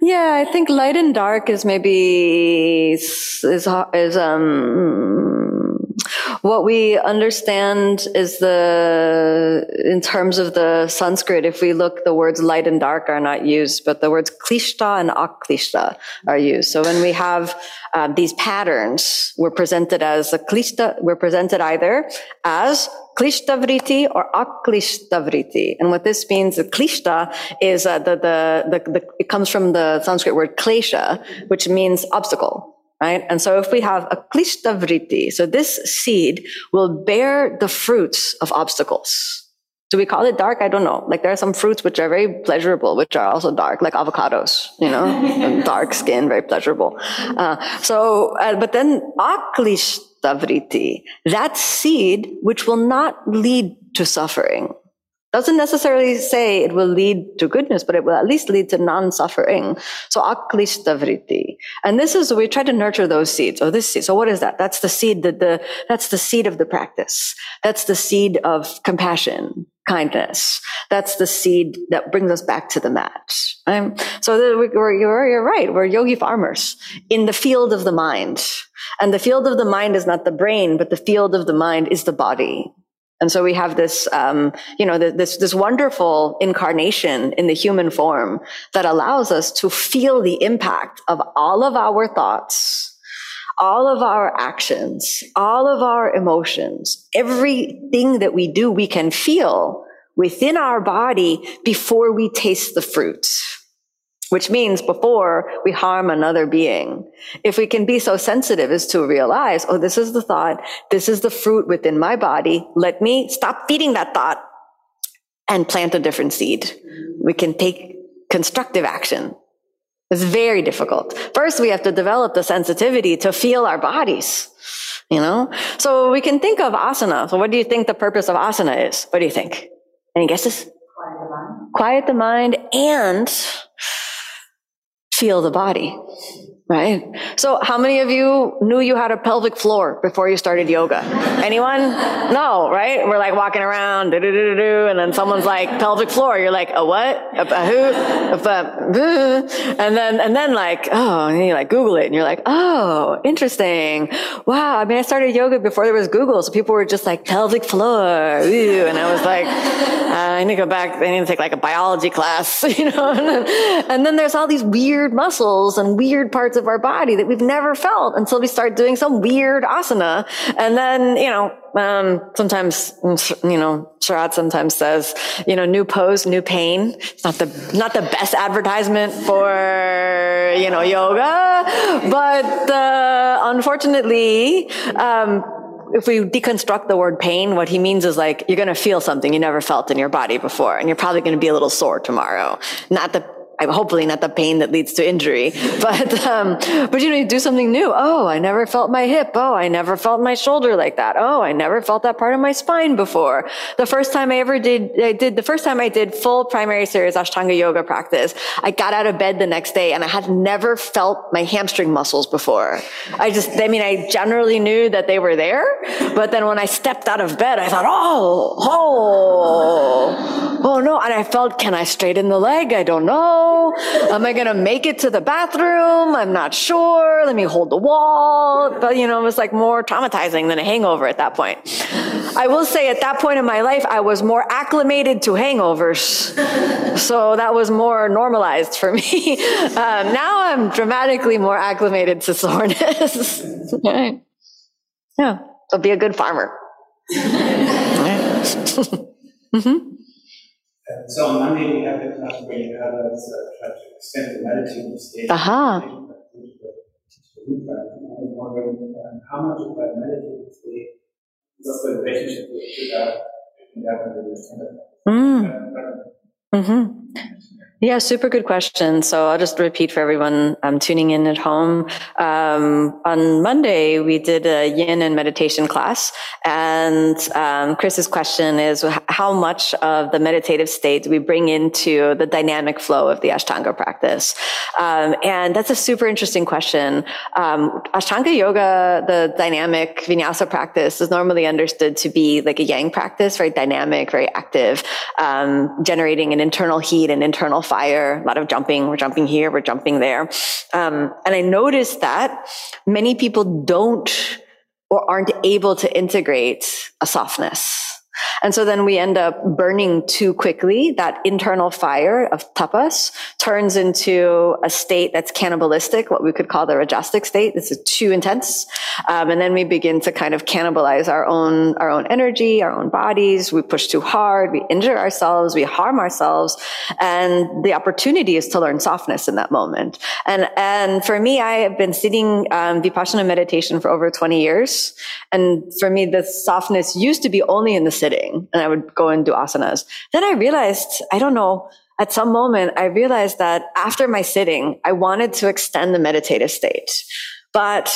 Yeah, I think light and dark is maybe is is um what we understand is the, in terms of the Sanskrit, if we look, the words light and dark are not used, but the words klishta and aklishta are used. So when we have uh, these patterns, we're presented as a klishta, we're presented either as klishtavriti or aklishtavriti. And what this means, the klishta is uh, the, the, the, the, it comes from the Sanskrit word klesha, which means obstacle right? And so if we have a klishtavriti, so this seed will bear the fruits of obstacles. Do we call it dark? I don't know. Like there are some fruits which are very pleasurable, which are also dark, like avocados, you know, dark skin, very pleasurable. Uh, so, uh, but then aklishtavriti, that seed which will not lead to suffering doesn't necessarily say it will lead to goodness, but it will at least lead to non-suffering. So aklishtavriti. And this is, we try to nurture those seeds. Oh, this seed. So what is that? That's the seed that the, that's the seed of the practice. That's the seed of compassion, kindness. That's the seed that brings us back to the mat. Um, so we're, you're, you're right. We're yogi farmers in the field of the mind. And the field of the mind is not the brain, but the field of the mind is the body. And so we have this, um, you know, this, this wonderful incarnation in the human form that allows us to feel the impact of all of our thoughts, all of our actions, all of our emotions, everything that we do, we can feel within our body before we taste the fruits which means before we harm another being. If we can be so sensitive as to realize, oh, this is the thought, this is the fruit within my body, let me stop feeding that thought and plant a different seed. We can take constructive action. It's very difficult. First, we have to develop the sensitivity to feel our bodies. You know? So we can think of asana. So what do you think the purpose of asana is? What do you think? Any guesses? Quiet the mind. Quiet the mind and feel the body. Right. So how many of you knew you had a pelvic floor before you started yoga? Anyone? No, right? We're like walking around, and then someone's like pelvic floor. You're like, a what? A, a who? A, and then, and then like, oh, and you like Google it and you're like, oh, interesting. Wow. I mean, I started yoga before there was Google. So people were just like pelvic floor. Ew. And I was like, uh, I need to go back. I need to take like a biology class, you know? and, then, and then there's all these weird muscles and weird parts of our body that we've never felt until we start doing some weird asana. And then, you know, um, sometimes, you know, Sharath sometimes says, you know, new pose, new pain. It's not the, not the best advertisement for, you know, yoga, but, uh, unfortunately, um, if we deconstruct the word pain, what he means is like, you're going to feel something you never felt in your body before, and you're probably going to be a little sore tomorrow. Not the hopefully not the pain that leads to injury, but, um, but you know, you do something new. Oh, I never felt my hip. Oh, I never felt my shoulder like that. Oh, I never felt that part of my spine before. The first time I ever did, I did, the first time I did full primary series Ashtanga yoga practice, I got out of bed the next day and I had never felt my hamstring muscles before. I just, I mean, I generally knew that they were there, but then when I stepped out of bed, I thought, oh, oh, oh no. And I felt, can I straighten the leg? I don't know. Am I going to make it to the bathroom? I'm not sure. Let me hold the wall. But, you know, it was like more traumatizing than a hangover at that point. I will say at that point in my life, I was more acclimated to hangovers. So that was more normalized for me. Um, now I'm dramatically more acclimated to soreness. Yeah. So be a good farmer. mm-hmm. So on Monday, we have the class where you have us uh, try to extend the meditative state. Aha. I was wondering um, how much of that meditative state was the relationship with that? Mm. Mm-hmm. Yeah, super good question. So I'll just repeat for everyone um, tuning in at home. Um, on Monday, we did a yin and meditation class. And um, Chris's question is how much of the meditative state do we bring into the dynamic flow of the Ashtanga practice? Um, and that's a super interesting question. Um, Ashtanga yoga, the dynamic vinyasa practice, is normally understood to be like a yang practice, very dynamic, very active, um, generating an internal heat and internal fire, a lot of jumping. We're jumping here, we're jumping there. Um, and I noticed that many people don't or aren't able to integrate a softness. And so then we end up burning too quickly. That internal fire of tapas turns into a state that's cannibalistic, what we could call the rajasic state. This is too intense. Um, and then we begin to kind of cannibalize our own, our own energy, our own bodies. We push too hard. We injure ourselves. We harm ourselves. And the opportunity is to learn softness in that moment. And, and for me, I have been sitting, um, Vipassana meditation for over 20 years. And for me, the softness used to be only in the sitting and I would go and do asanas. Then I realized, I don't know, at some moment, I realized that after my sitting, I wanted to extend the meditative state, but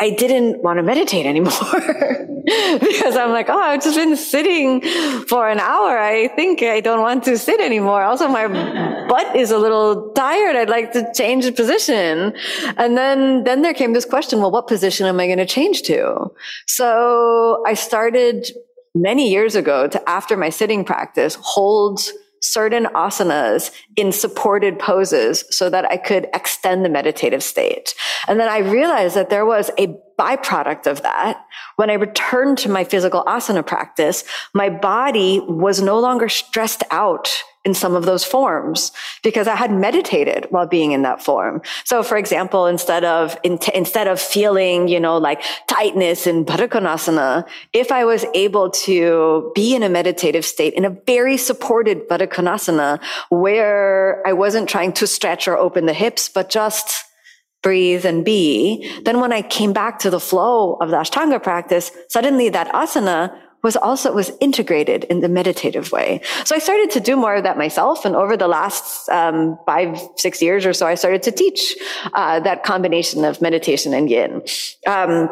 I didn't want to meditate anymore because I'm like, oh, I've just been sitting for an hour. I think I don't want to sit anymore. Also, my butt is a little tired. I'd like to change the position. And then, then there came this question, well, what position am I going to change to? So I started many years ago to after my sitting practice hold certain asanas in supported poses so that I could extend the meditative state. And then I realized that there was a byproduct of that. When I returned to my physical asana practice, my body was no longer stressed out in some of those forms because I had meditated while being in that form. So for example, instead of, in instead of feeling, you know, like tightness in Baddha if I was able to be in a meditative state in a very supported Baddha where I wasn't trying to stretch or open the hips, but just breathe and be, then when I came back to the flow of the Ashtanga practice, suddenly that asana was also was integrated in the meditative way. So I started to do more of that myself, and over the last um, five six years or so, I started to teach uh, that combination of meditation and yin. Um,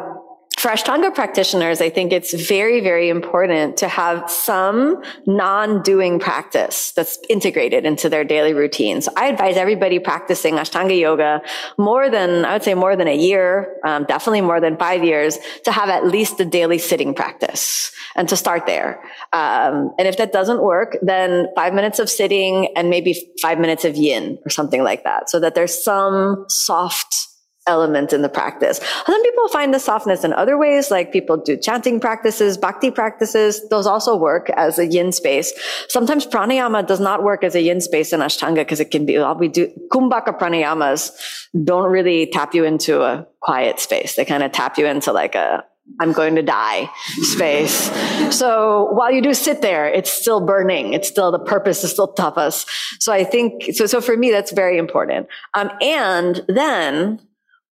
for Ashtanga practitioners, I think it's very, very important to have some non-doing practice that's integrated into their daily routines. I advise everybody practicing Ashtanga yoga more than, I would say more than a year, um, definitely more than five years, to have at least a daily sitting practice and to start there. Um, and if that doesn't work, then five minutes of sitting and maybe five minutes of yin or something like that, so that there's some soft element in the practice. Some people find the softness in other ways, like people do chanting practices, bhakti practices. Those also work as a yin space. Sometimes pranayama does not work as a yin space in Ashtanga because it can be, we do, kumbhaka pranayamas don't really tap you into a quiet space. They kind of tap you into like a, I'm going to die space. so while you do sit there, it's still burning. It's still, the purpose is still tapas. So I think, so, so for me, that's very important. Um, and then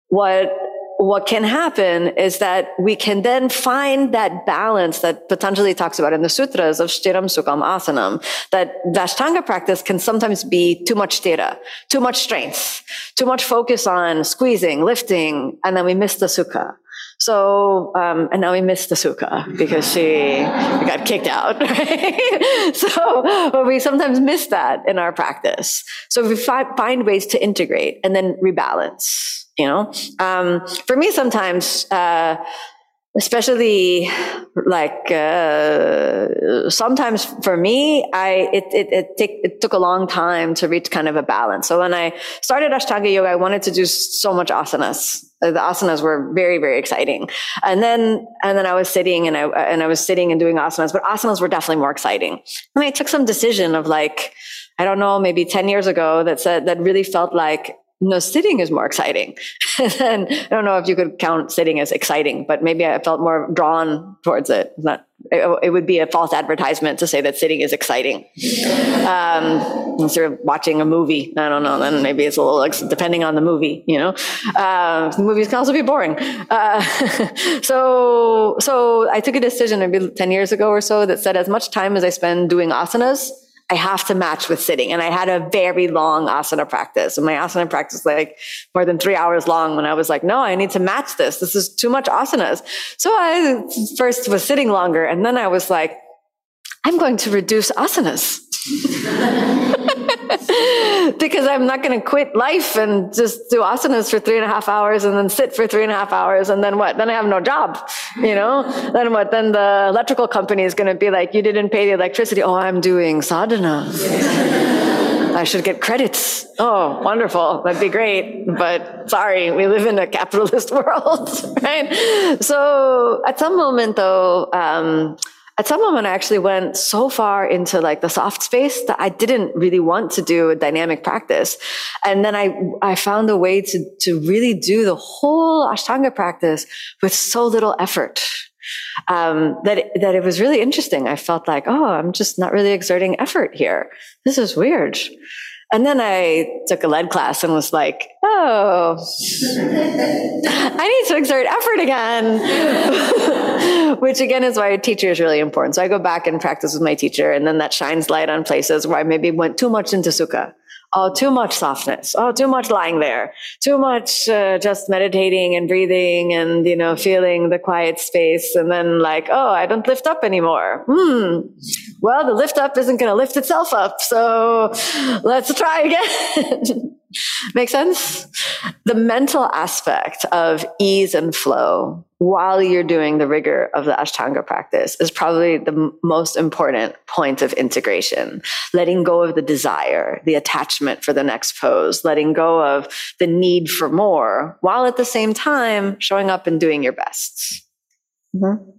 what what can happen is that we can then find that balance that Patanjali talks about in the sutras of Stiram Sukham Asanam, that Ashtanga practice can sometimes be too much stira, too much strength, too much focus on squeezing, lifting, and then we miss the sukha. So, um, and now we miss the sukha because she got kicked out, right? so, but we sometimes miss that in our practice. So we fi- find ways to integrate and then rebalance you know? Um, for me sometimes uh, especially like uh, sometimes for me i it it it, take, it took a long time to reach kind of a balance. So when i started ashtanga yoga i wanted to do so much asanas. The asanas were very very exciting. And then and then i was sitting and i and i was sitting and doing asanas but asanas were definitely more exciting. And i took some decision of like i don't know maybe 10 years ago that said that really felt like no, sitting is more exciting. and I don't know if you could count sitting as exciting, but maybe I felt more drawn towards it. Not, it, it would be a false advertisement to say that sitting is exciting. Um, unless you're watching a movie, I don't know, then maybe it's a little, like, depending on the movie, you know, uh, movies can also be boring. Uh, so, so I took a decision maybe 10 years ago or so that said as much time as I spend doing asanas, I have to match with sitting. And I had a very long asana practice. And my asana practice like more than three hours long when I was like, no, I need to match this. This is too much asanas. So I first was sitting longer. And then I was like, I'm going to reduce asanas. because I'm not going to quit life and just do asanas for three and a half hours and then sit for three and a half hours. And then what? Then I have no job, you know? then what? Then the electrical company is going to be like, you didn't pay the electricity. Oh, I'm doing sadhana. I should get credits. Oh, wonderful. That'd be great. But sorry, we live in a capitalist world, right? So at some moment though, um, at some moment I actually went so far into like the soft space that I didn't really want to do a dynamic practice. And then I, I found a way to, to really do the whole Ashtanga practice with so little effort. Um, that, it, that it was really interesting. I felt like, oh, I'm just not really exerting effort here. This is weird. And then I took a lead class and was like, oh, I need to exert effort again. Which again is why a teacher is really important. So I go back and practice with my teacher, and then that shines light on places where I maybe went too much into sukha oh, too much softness. Oh, too much lying there. Too much uh, just meditating and breathing and, you know, feeling the quiet space. And then like, oh, I don't lift up anymore. Hmm. Well, the lift up isn't going to lift itself up. So let's try again. Make sense? The mental aspect of ease and flow while you're doing the rigor of the Ashtanga practice is probably the m- most important point of integration. Letting go of the desire, the attachment for the next pose, letting go of the need for more, while at the same time showing up and doing your best. Mm-hmm.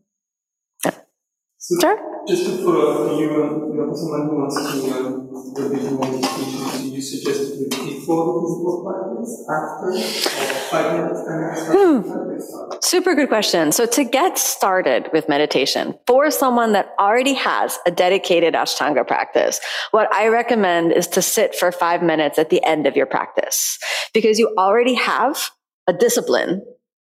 Sure. Just to follow up, you, um, you know, someone who wants to um, the bit more do you suggest before the physical practice, after, five minutes, hmm. Super good question. So to get started with meditation for someone that already has a dedicated Ashtanga practice, what I recommend is to sit for five minutes at the end of your practice because you already have a discipline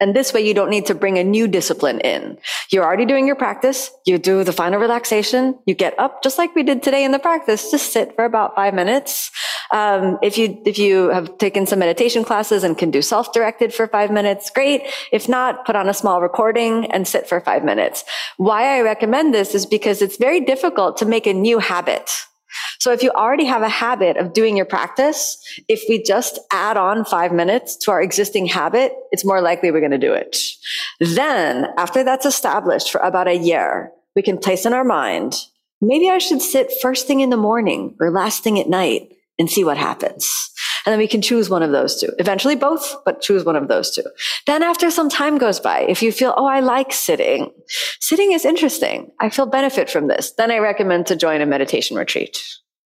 And this way you don't need to bring a new discipline in. You're already doing your practice. You do the final relaxation. You get up just like we did today in the practice. Just sit for about five minutes. Um, if you, if you have taken some meditation classes and can do self-directed for five minutes, great. If not, put on a small recording and sit for five minutes. Why I recommend this is because it's very difficult to make a new habit. So if you already have a habit of doing your practice, if we just add on five minutes to our existing habit, it's more likely we're going to do it. Then after that's established for about a year, we can place in our mind, maybe I should sit first thing in the morning or last thing at night and see what happens. And then we can choose one of those two. Eventually both, but choose one of those two. Then after some time goes by, if you feel, oh, I like sitting, sitting is interesting. I feel benefit from this. Then I recommend to join a meditation retreat.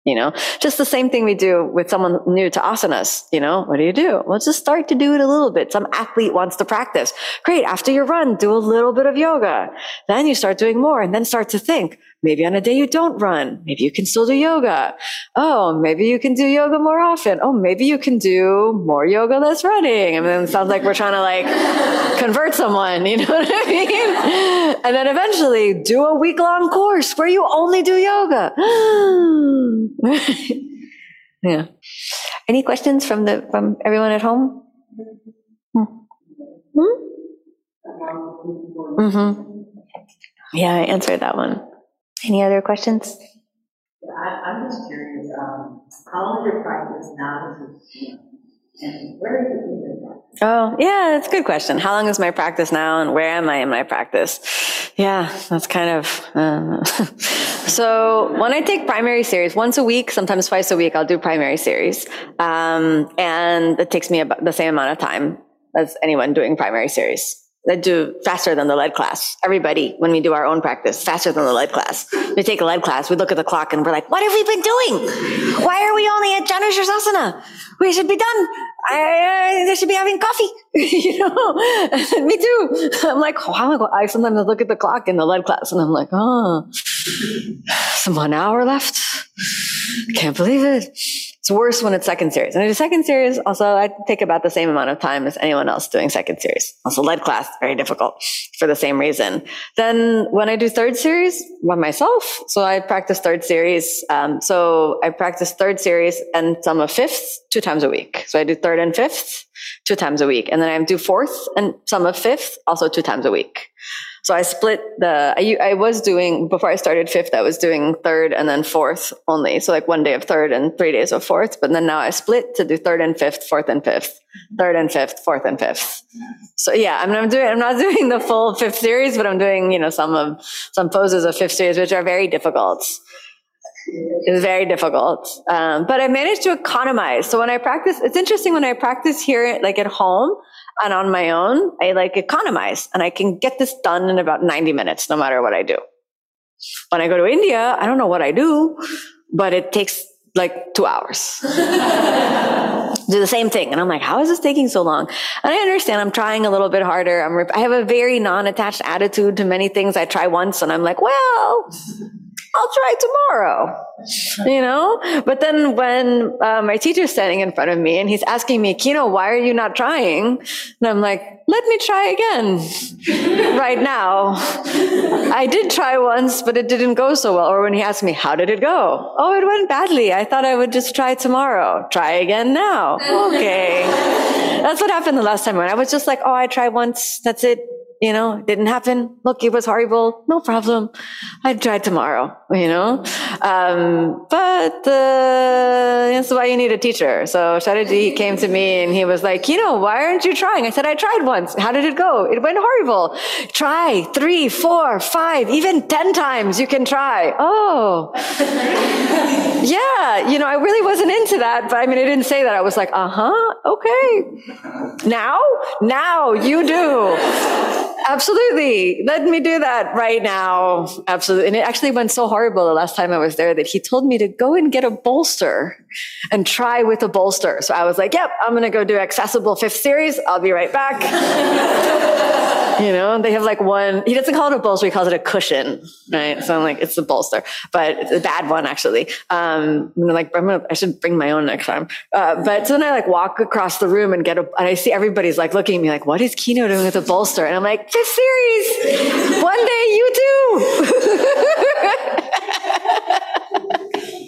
You know, just the same thing we do with someone new to asanas. You know, what do you do? Well, just start to do it a little bit. Some athlete wants to practice. Great. After your run, do a little bit of yoga. Then you start doing more and then start to think, Maybe on a day you don't run, maybe you can still do yoga. Oh, maybe you can do yoga more often. Oh, maybe you can do more yoga less running. I mean, it sounds like we're trying to like convert someone, you know what I mean? And then eventually do a week long course where you only do yoga. yeah. Any questions from the from everyone at home? Hmm. Hmm? Mm-hmm. Yeah, I answered that one. Any other questions? I, I'm just curious, um, how long is your practice now? And where are you in? Oh, yeah, that's a good question. How long is my practice now and where am I in my practice? Yeah, that's kind of, uh, so when I take primary series, once a week, sometimes twice a week, I'll do primary series. Um, and it takes me about the same amount of time as anyone doing primary series that do faster than the lead class. Everybody, when we do our own practice, faster than the lead class. We take a lead class, we look at the clock and we're like, what have we been doing? Why are we only at Janu Sirsasana? We should be done. I, I, they should be having coffee. you know, me too. I'm like, oh, I sometimes look at the clock in the lead class and I'm like, oh, some one hour left. Can't believe it. It's worse when it's second series. And I do second series, also I take about the same amount of time as anyone else doing second series. Also lead class, very difficult for the same reason. Then when I do third series by myself, so I practice third series. Um, so I practice third series and some of fifths two times a week. So I do third and fifth two times a week. And then I do fourth and some of fifth also two times a week. So I split the, I, I was doing, before I started fifth, I was doing third and then fourth only. So like one day of third and three days of fourth. But then now I split to do third and fifth, fourth and fifth, third and fifth, fourth and fifth. So yeah, I mean, I'm doing, I'm not doing the full fifth series, but I'm doing, you know, some of, some poses of fifth series, which are very difficult. It's very difficult. Um, but I managed to economize. So when I practice, it's interesting when I practice here, like at home, and on my own, I like economize and I can get this done in about 90 minutes, no matter what I do. When I go to India, I don't know what I do, but it takes like two hours. do the same thing. And I'm like, how is this taking so long? And I understand I'm trying a little bit harder. I'm, I have a very non-attached attitude to many things I try once and I'm like, well, I'll try tomorrow, you know? But then when uh, my teacher's standing in front of me and he's asking me, Kino, why are you not trying? And I'm like, let me try again right now. I did try once, but it didn't go so well. Or when he asked me, how did it go? Oh, it went badly. I thought I would just try tomorrow. Try again now. Okay. That's what happened the last time when I was just like, oh, I tried once. That's it you know, it didn't happen. Look, it was horrible. No problem. I'd try tomorrow, you know. Um, but uh, that's why you need a teacher. So Sharathji came to me and he was like, you know, why aren't you trying? I said, I tried once. How did it go? It went horrible. Try three, four, five, even 10 times you can try. Oh, yeah. You know, I really wasn't into that, but I mean, I didn't say that. I was like, uh huh. Okay. Now, now you do. Absolutely. Let me do that right now. Absolutely. And it actually went so horrible the last time I was there that he told me to go and get a bolster and try with a bolster. So I was like, yep, I'm going to go do accessible fifth series. I'll be right back. you know, they have like one, he doesn't call it a bolster, he calls it a cushion, right? So I'm like, it's a bolster, but it's a bad one actually. Um, I'm like, I'm gonna, I should bring my own next time. Uh, but so then I like walk across the room and get a, and I see everybody's like looking at me like, what is Kino doing with a bolster? And I'm like, this series, one day you too.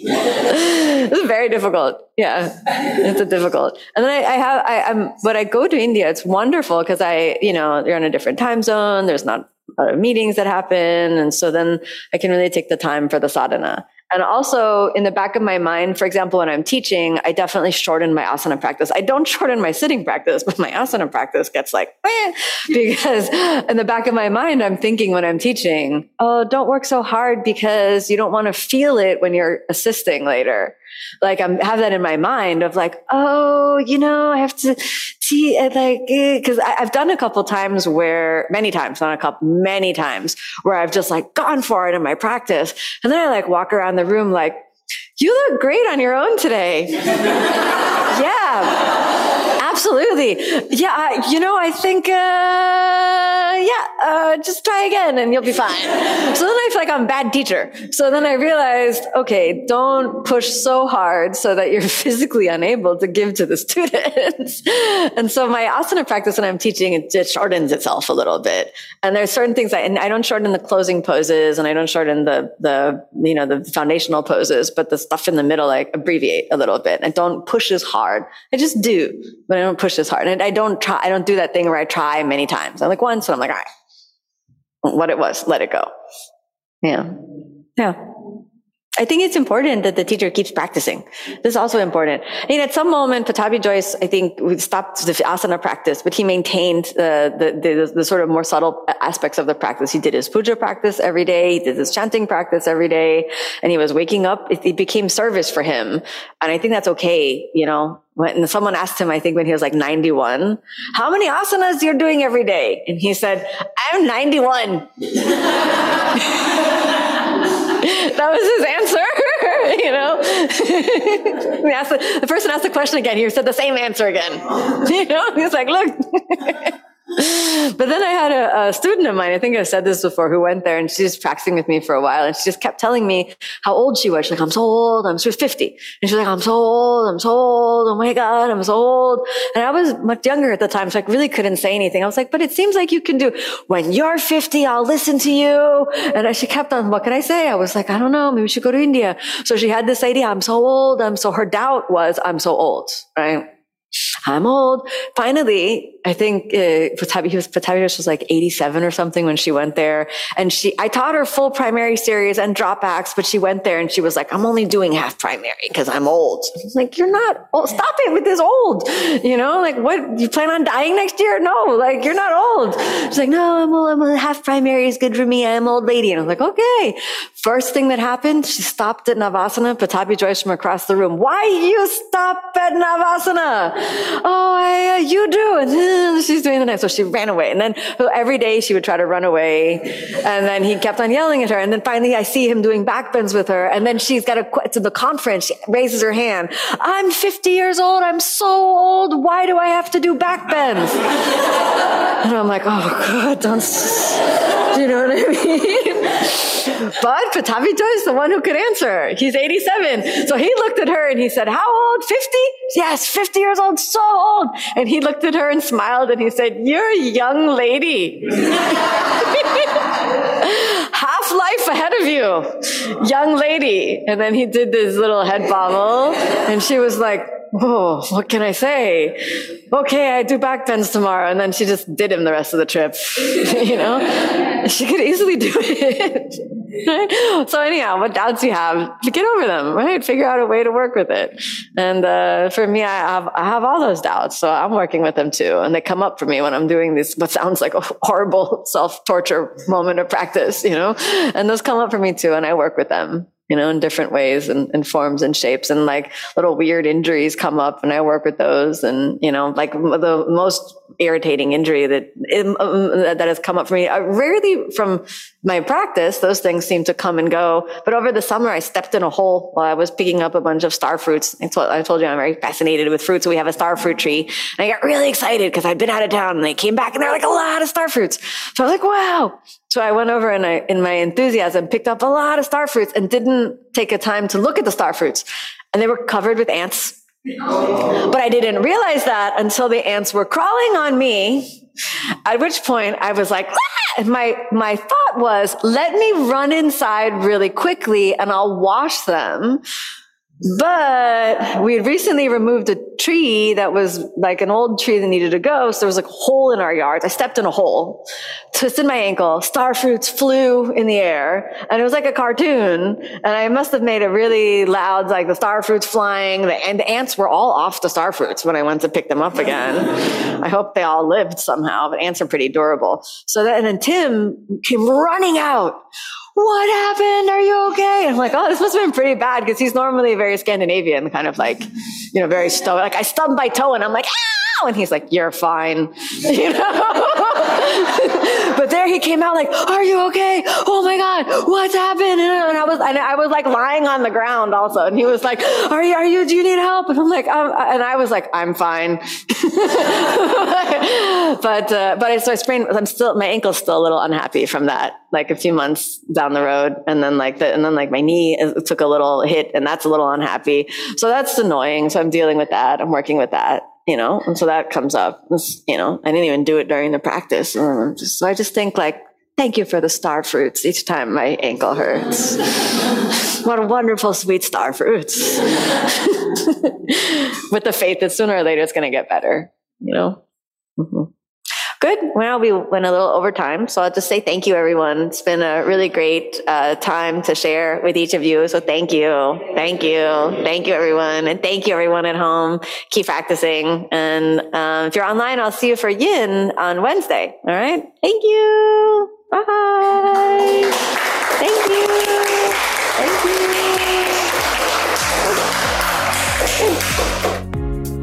it's very difficult. Yeah, it's a difficult. And then I, I have, I, am but I go to India, it's wonderful because I, you know, you're in a different time zone. There's not meetings that happen, and so then I can really take the time for the sadhana. And also in the back of my mind, for example, when I'm teaching, I definitely shorten my asana practice. I don't shorten my sitting practice, but my asana practice gets like, eh, because in the back of my mind, I'm thinking when I'm teaching, oh, don't work so hard because you don't want to feel it when you're assisting later. Like I'm have that in my mind of like, oh, you know, I have to see uh, like, eh, because I've done a couple times where many times, not a couple, many times where I've just like gone for it in my practice. And then I like walk around the room like, you look great on your own today. yeah, absolutely. Yeah, you know, I think, uh, yeah, uh, just try again and you'll be fine. so then I feel like I'm a bad teacher. So then I realized, okay, don't push so hard so that you're physically unable to give to the students. and so my asana practice when I'm teaching, it, it, shortens itself a little bit. And there's certain things that, and I don't shorten the closing poses and I don't shorten the, the, you know, the foundational poses, but the stuff in the middle, like abbreviate a little bit. I don't push as hard. I just do, but I don't push this hard. And I don't try, I don't do that thing where I try many times. I'm like once and I'm like, all right, what it was, let it go. Yeah. Yeah. I think it's important that the teacher keeps practicing. This is also important. I mean, at some moment, Pattabhi Jois, I think, stopped the asana practice, but he maintained the, the, the, the, sort of more subtle aspects of the practice. He did his puja practice every day. He did his chanting practice every day. And he was waking up. It, it became service for him. And I think that's okay, you know. When someone asked him, I think when he was like 91, how many asanas you're doing every day? And he said, I'm 91. that was his answer, you know. the, the, person asked the question again. He said the same answer again. You know, he's like, look. but then I had a, a, student of mine, I think I've said this before, who went there and she was practicing with me for a while and she just kept telling me how old she was. She's like, I'm so old. I'm, she was 50. And she's like, I'm so old. I'm so old. Oh my God, I'm so old. And I was much younger at the time, so I really couldn't say anything. I was like, but it seems like you can do, when you're 50, I'll listen to you. And she kept on, what can I say? I was like, I don't know. Maybe we should go to India. So she had this idea. I'm so old. I'm so, her doubt was, I'm so old, right? I'm old. Finally, I think uh, Pattabhi, was, Pattabhi was like 87 or something when she went there. And she, I taught her full primary series and dropbacks, but she went there and she was like, I'm only doing half primary because I'm old. like, you're not old. Stop it with this old. You know, like what, you plan on dying next year? No, like you're not old. She's like, no, I'm old. I'm old. half primary is good for me. I'm old lady. And I was like, okay. First thing that happened, she stopped at Navasana. Pattabhi Jois from across the room. Why you stop at Navasana? Oh, I, uh, you do. And then she's doing the next. So she ran away. And then every day she would try to run away. And then he kept on yelling at her. And then finally I see him doing backbends with her. And then she's got a, to the conference. She raises her hand. I'm 50 years old. I'm so old. Why do I have to do backbends? and I'm like, oh God, don't, do you know what I mean? but Pattabhi is the one who could answer. He's 87. So he looked at her and he said, how old? 50? Yes, 50 years old, so old. And he looked at her and smiled and he said, you're a young lady. Half life ahead of you, young lady. And then he did this little head bobble and she was like, oh, what can I say? Okay, I do back bends tomorrow. And then she just did him the rest of the trip. you know, she could easily do it. right? So anyhow, what doubts you have, get over them, right? Figure out a way to work with it. And, uh, for me, I have, I have all those doubts. So I'm working with them too. And they come up for me when I'm doing this, what sounds like a horrible self torture moment of practice, you know, and those come up for me too. And I work with them you know, in different ways and, and, forms and shapes. And like little weird injuries come up and I work with those. And, you know, like the most irritating injury that, um, that has come up for me, uh, rarely from my practice, those things seem to come and go. But over the summer, I stepped in a hole while I was picking up a bunch of star fruits. I told, I told you I'm very fascinated with fruits. We have a star fruit tree. And I got really excited because I'd been out of town and they came back and there were like a lot of star fruits. So I was like, wow. So I went over and I, in my enthusiasm, picked up a lot of star fruits and didn't take a time to look at the star fruits. And they were covered with ants. But I didn't realize that until the ants were crawling on me. At which point I was like, ah! and my, my thought was, let me run inside really quickly and I'll wash them but we had recently removed a tree that was like an old tree that needed to go. So there was like a hole in our yard. I stepped in a hole, twisted my ankle, star fruits flew in the air, and it was like a cartoon. And I must have made it really loud, like the star fruits flying, and the ants were all off the star fruits when I went to pick them up again. I hope they all lived somehow, but ants are pretty durable. So then, and then Tim came running out what happened? Are you okay? I'm like, oh, this must have been pretty bad because he's normally very Scandinavian, kind of like, you know, very stoic. Like I stubbed my toe and I'm like, ow! And he's like, you're fine. You know? but there he came out like, are you okay? Oh my God, what's happened? And I was, and I was like lying on the ground also. And he was like, are you, are you, do you need help? And I'm like, um, and I was like, I'm fine. but, uh, but I, so I sprained, I'm still, my ankle's still a little unhappy from that, like a few months down the road. And then like the, and then like my knee took a little hit and that's a little unhappy. So that's annoying. So I'm dealing with that. I'm working with that you know, and so that comes up. It's, you know, I didn't even do it during the practice. Just, so I just think like, thank you for the star fruits each time my ankle hurts. what a wonderful, sweet star fruits. With the faith that sooner or later it's going to get better, you know? Mm-hmm. Good. Well, we went a little over time, so I'll just say thank you, everyone. It's been a really great uh, time to share with each of you. So thank you, thank you, thank you, everyone, and thank you, everyone at home. Keep practicing, and um, if you're online, I'll see you for Yin on Wednesday. All right. Thank you. Bye. Thank you. Thank you.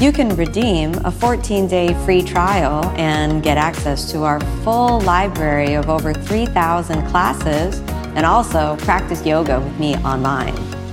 You can redeem a 14 day free trial and get access to our full library of over 3,000 classes and also practice yoga with me online.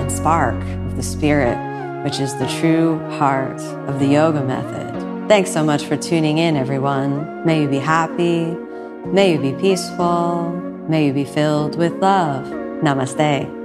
and spark of the spirit, which is the true heart of the yoga method. Thanks so much for tuning in, everyone. May you be happy. May you be peaceful. May you be filled with love. Namaste.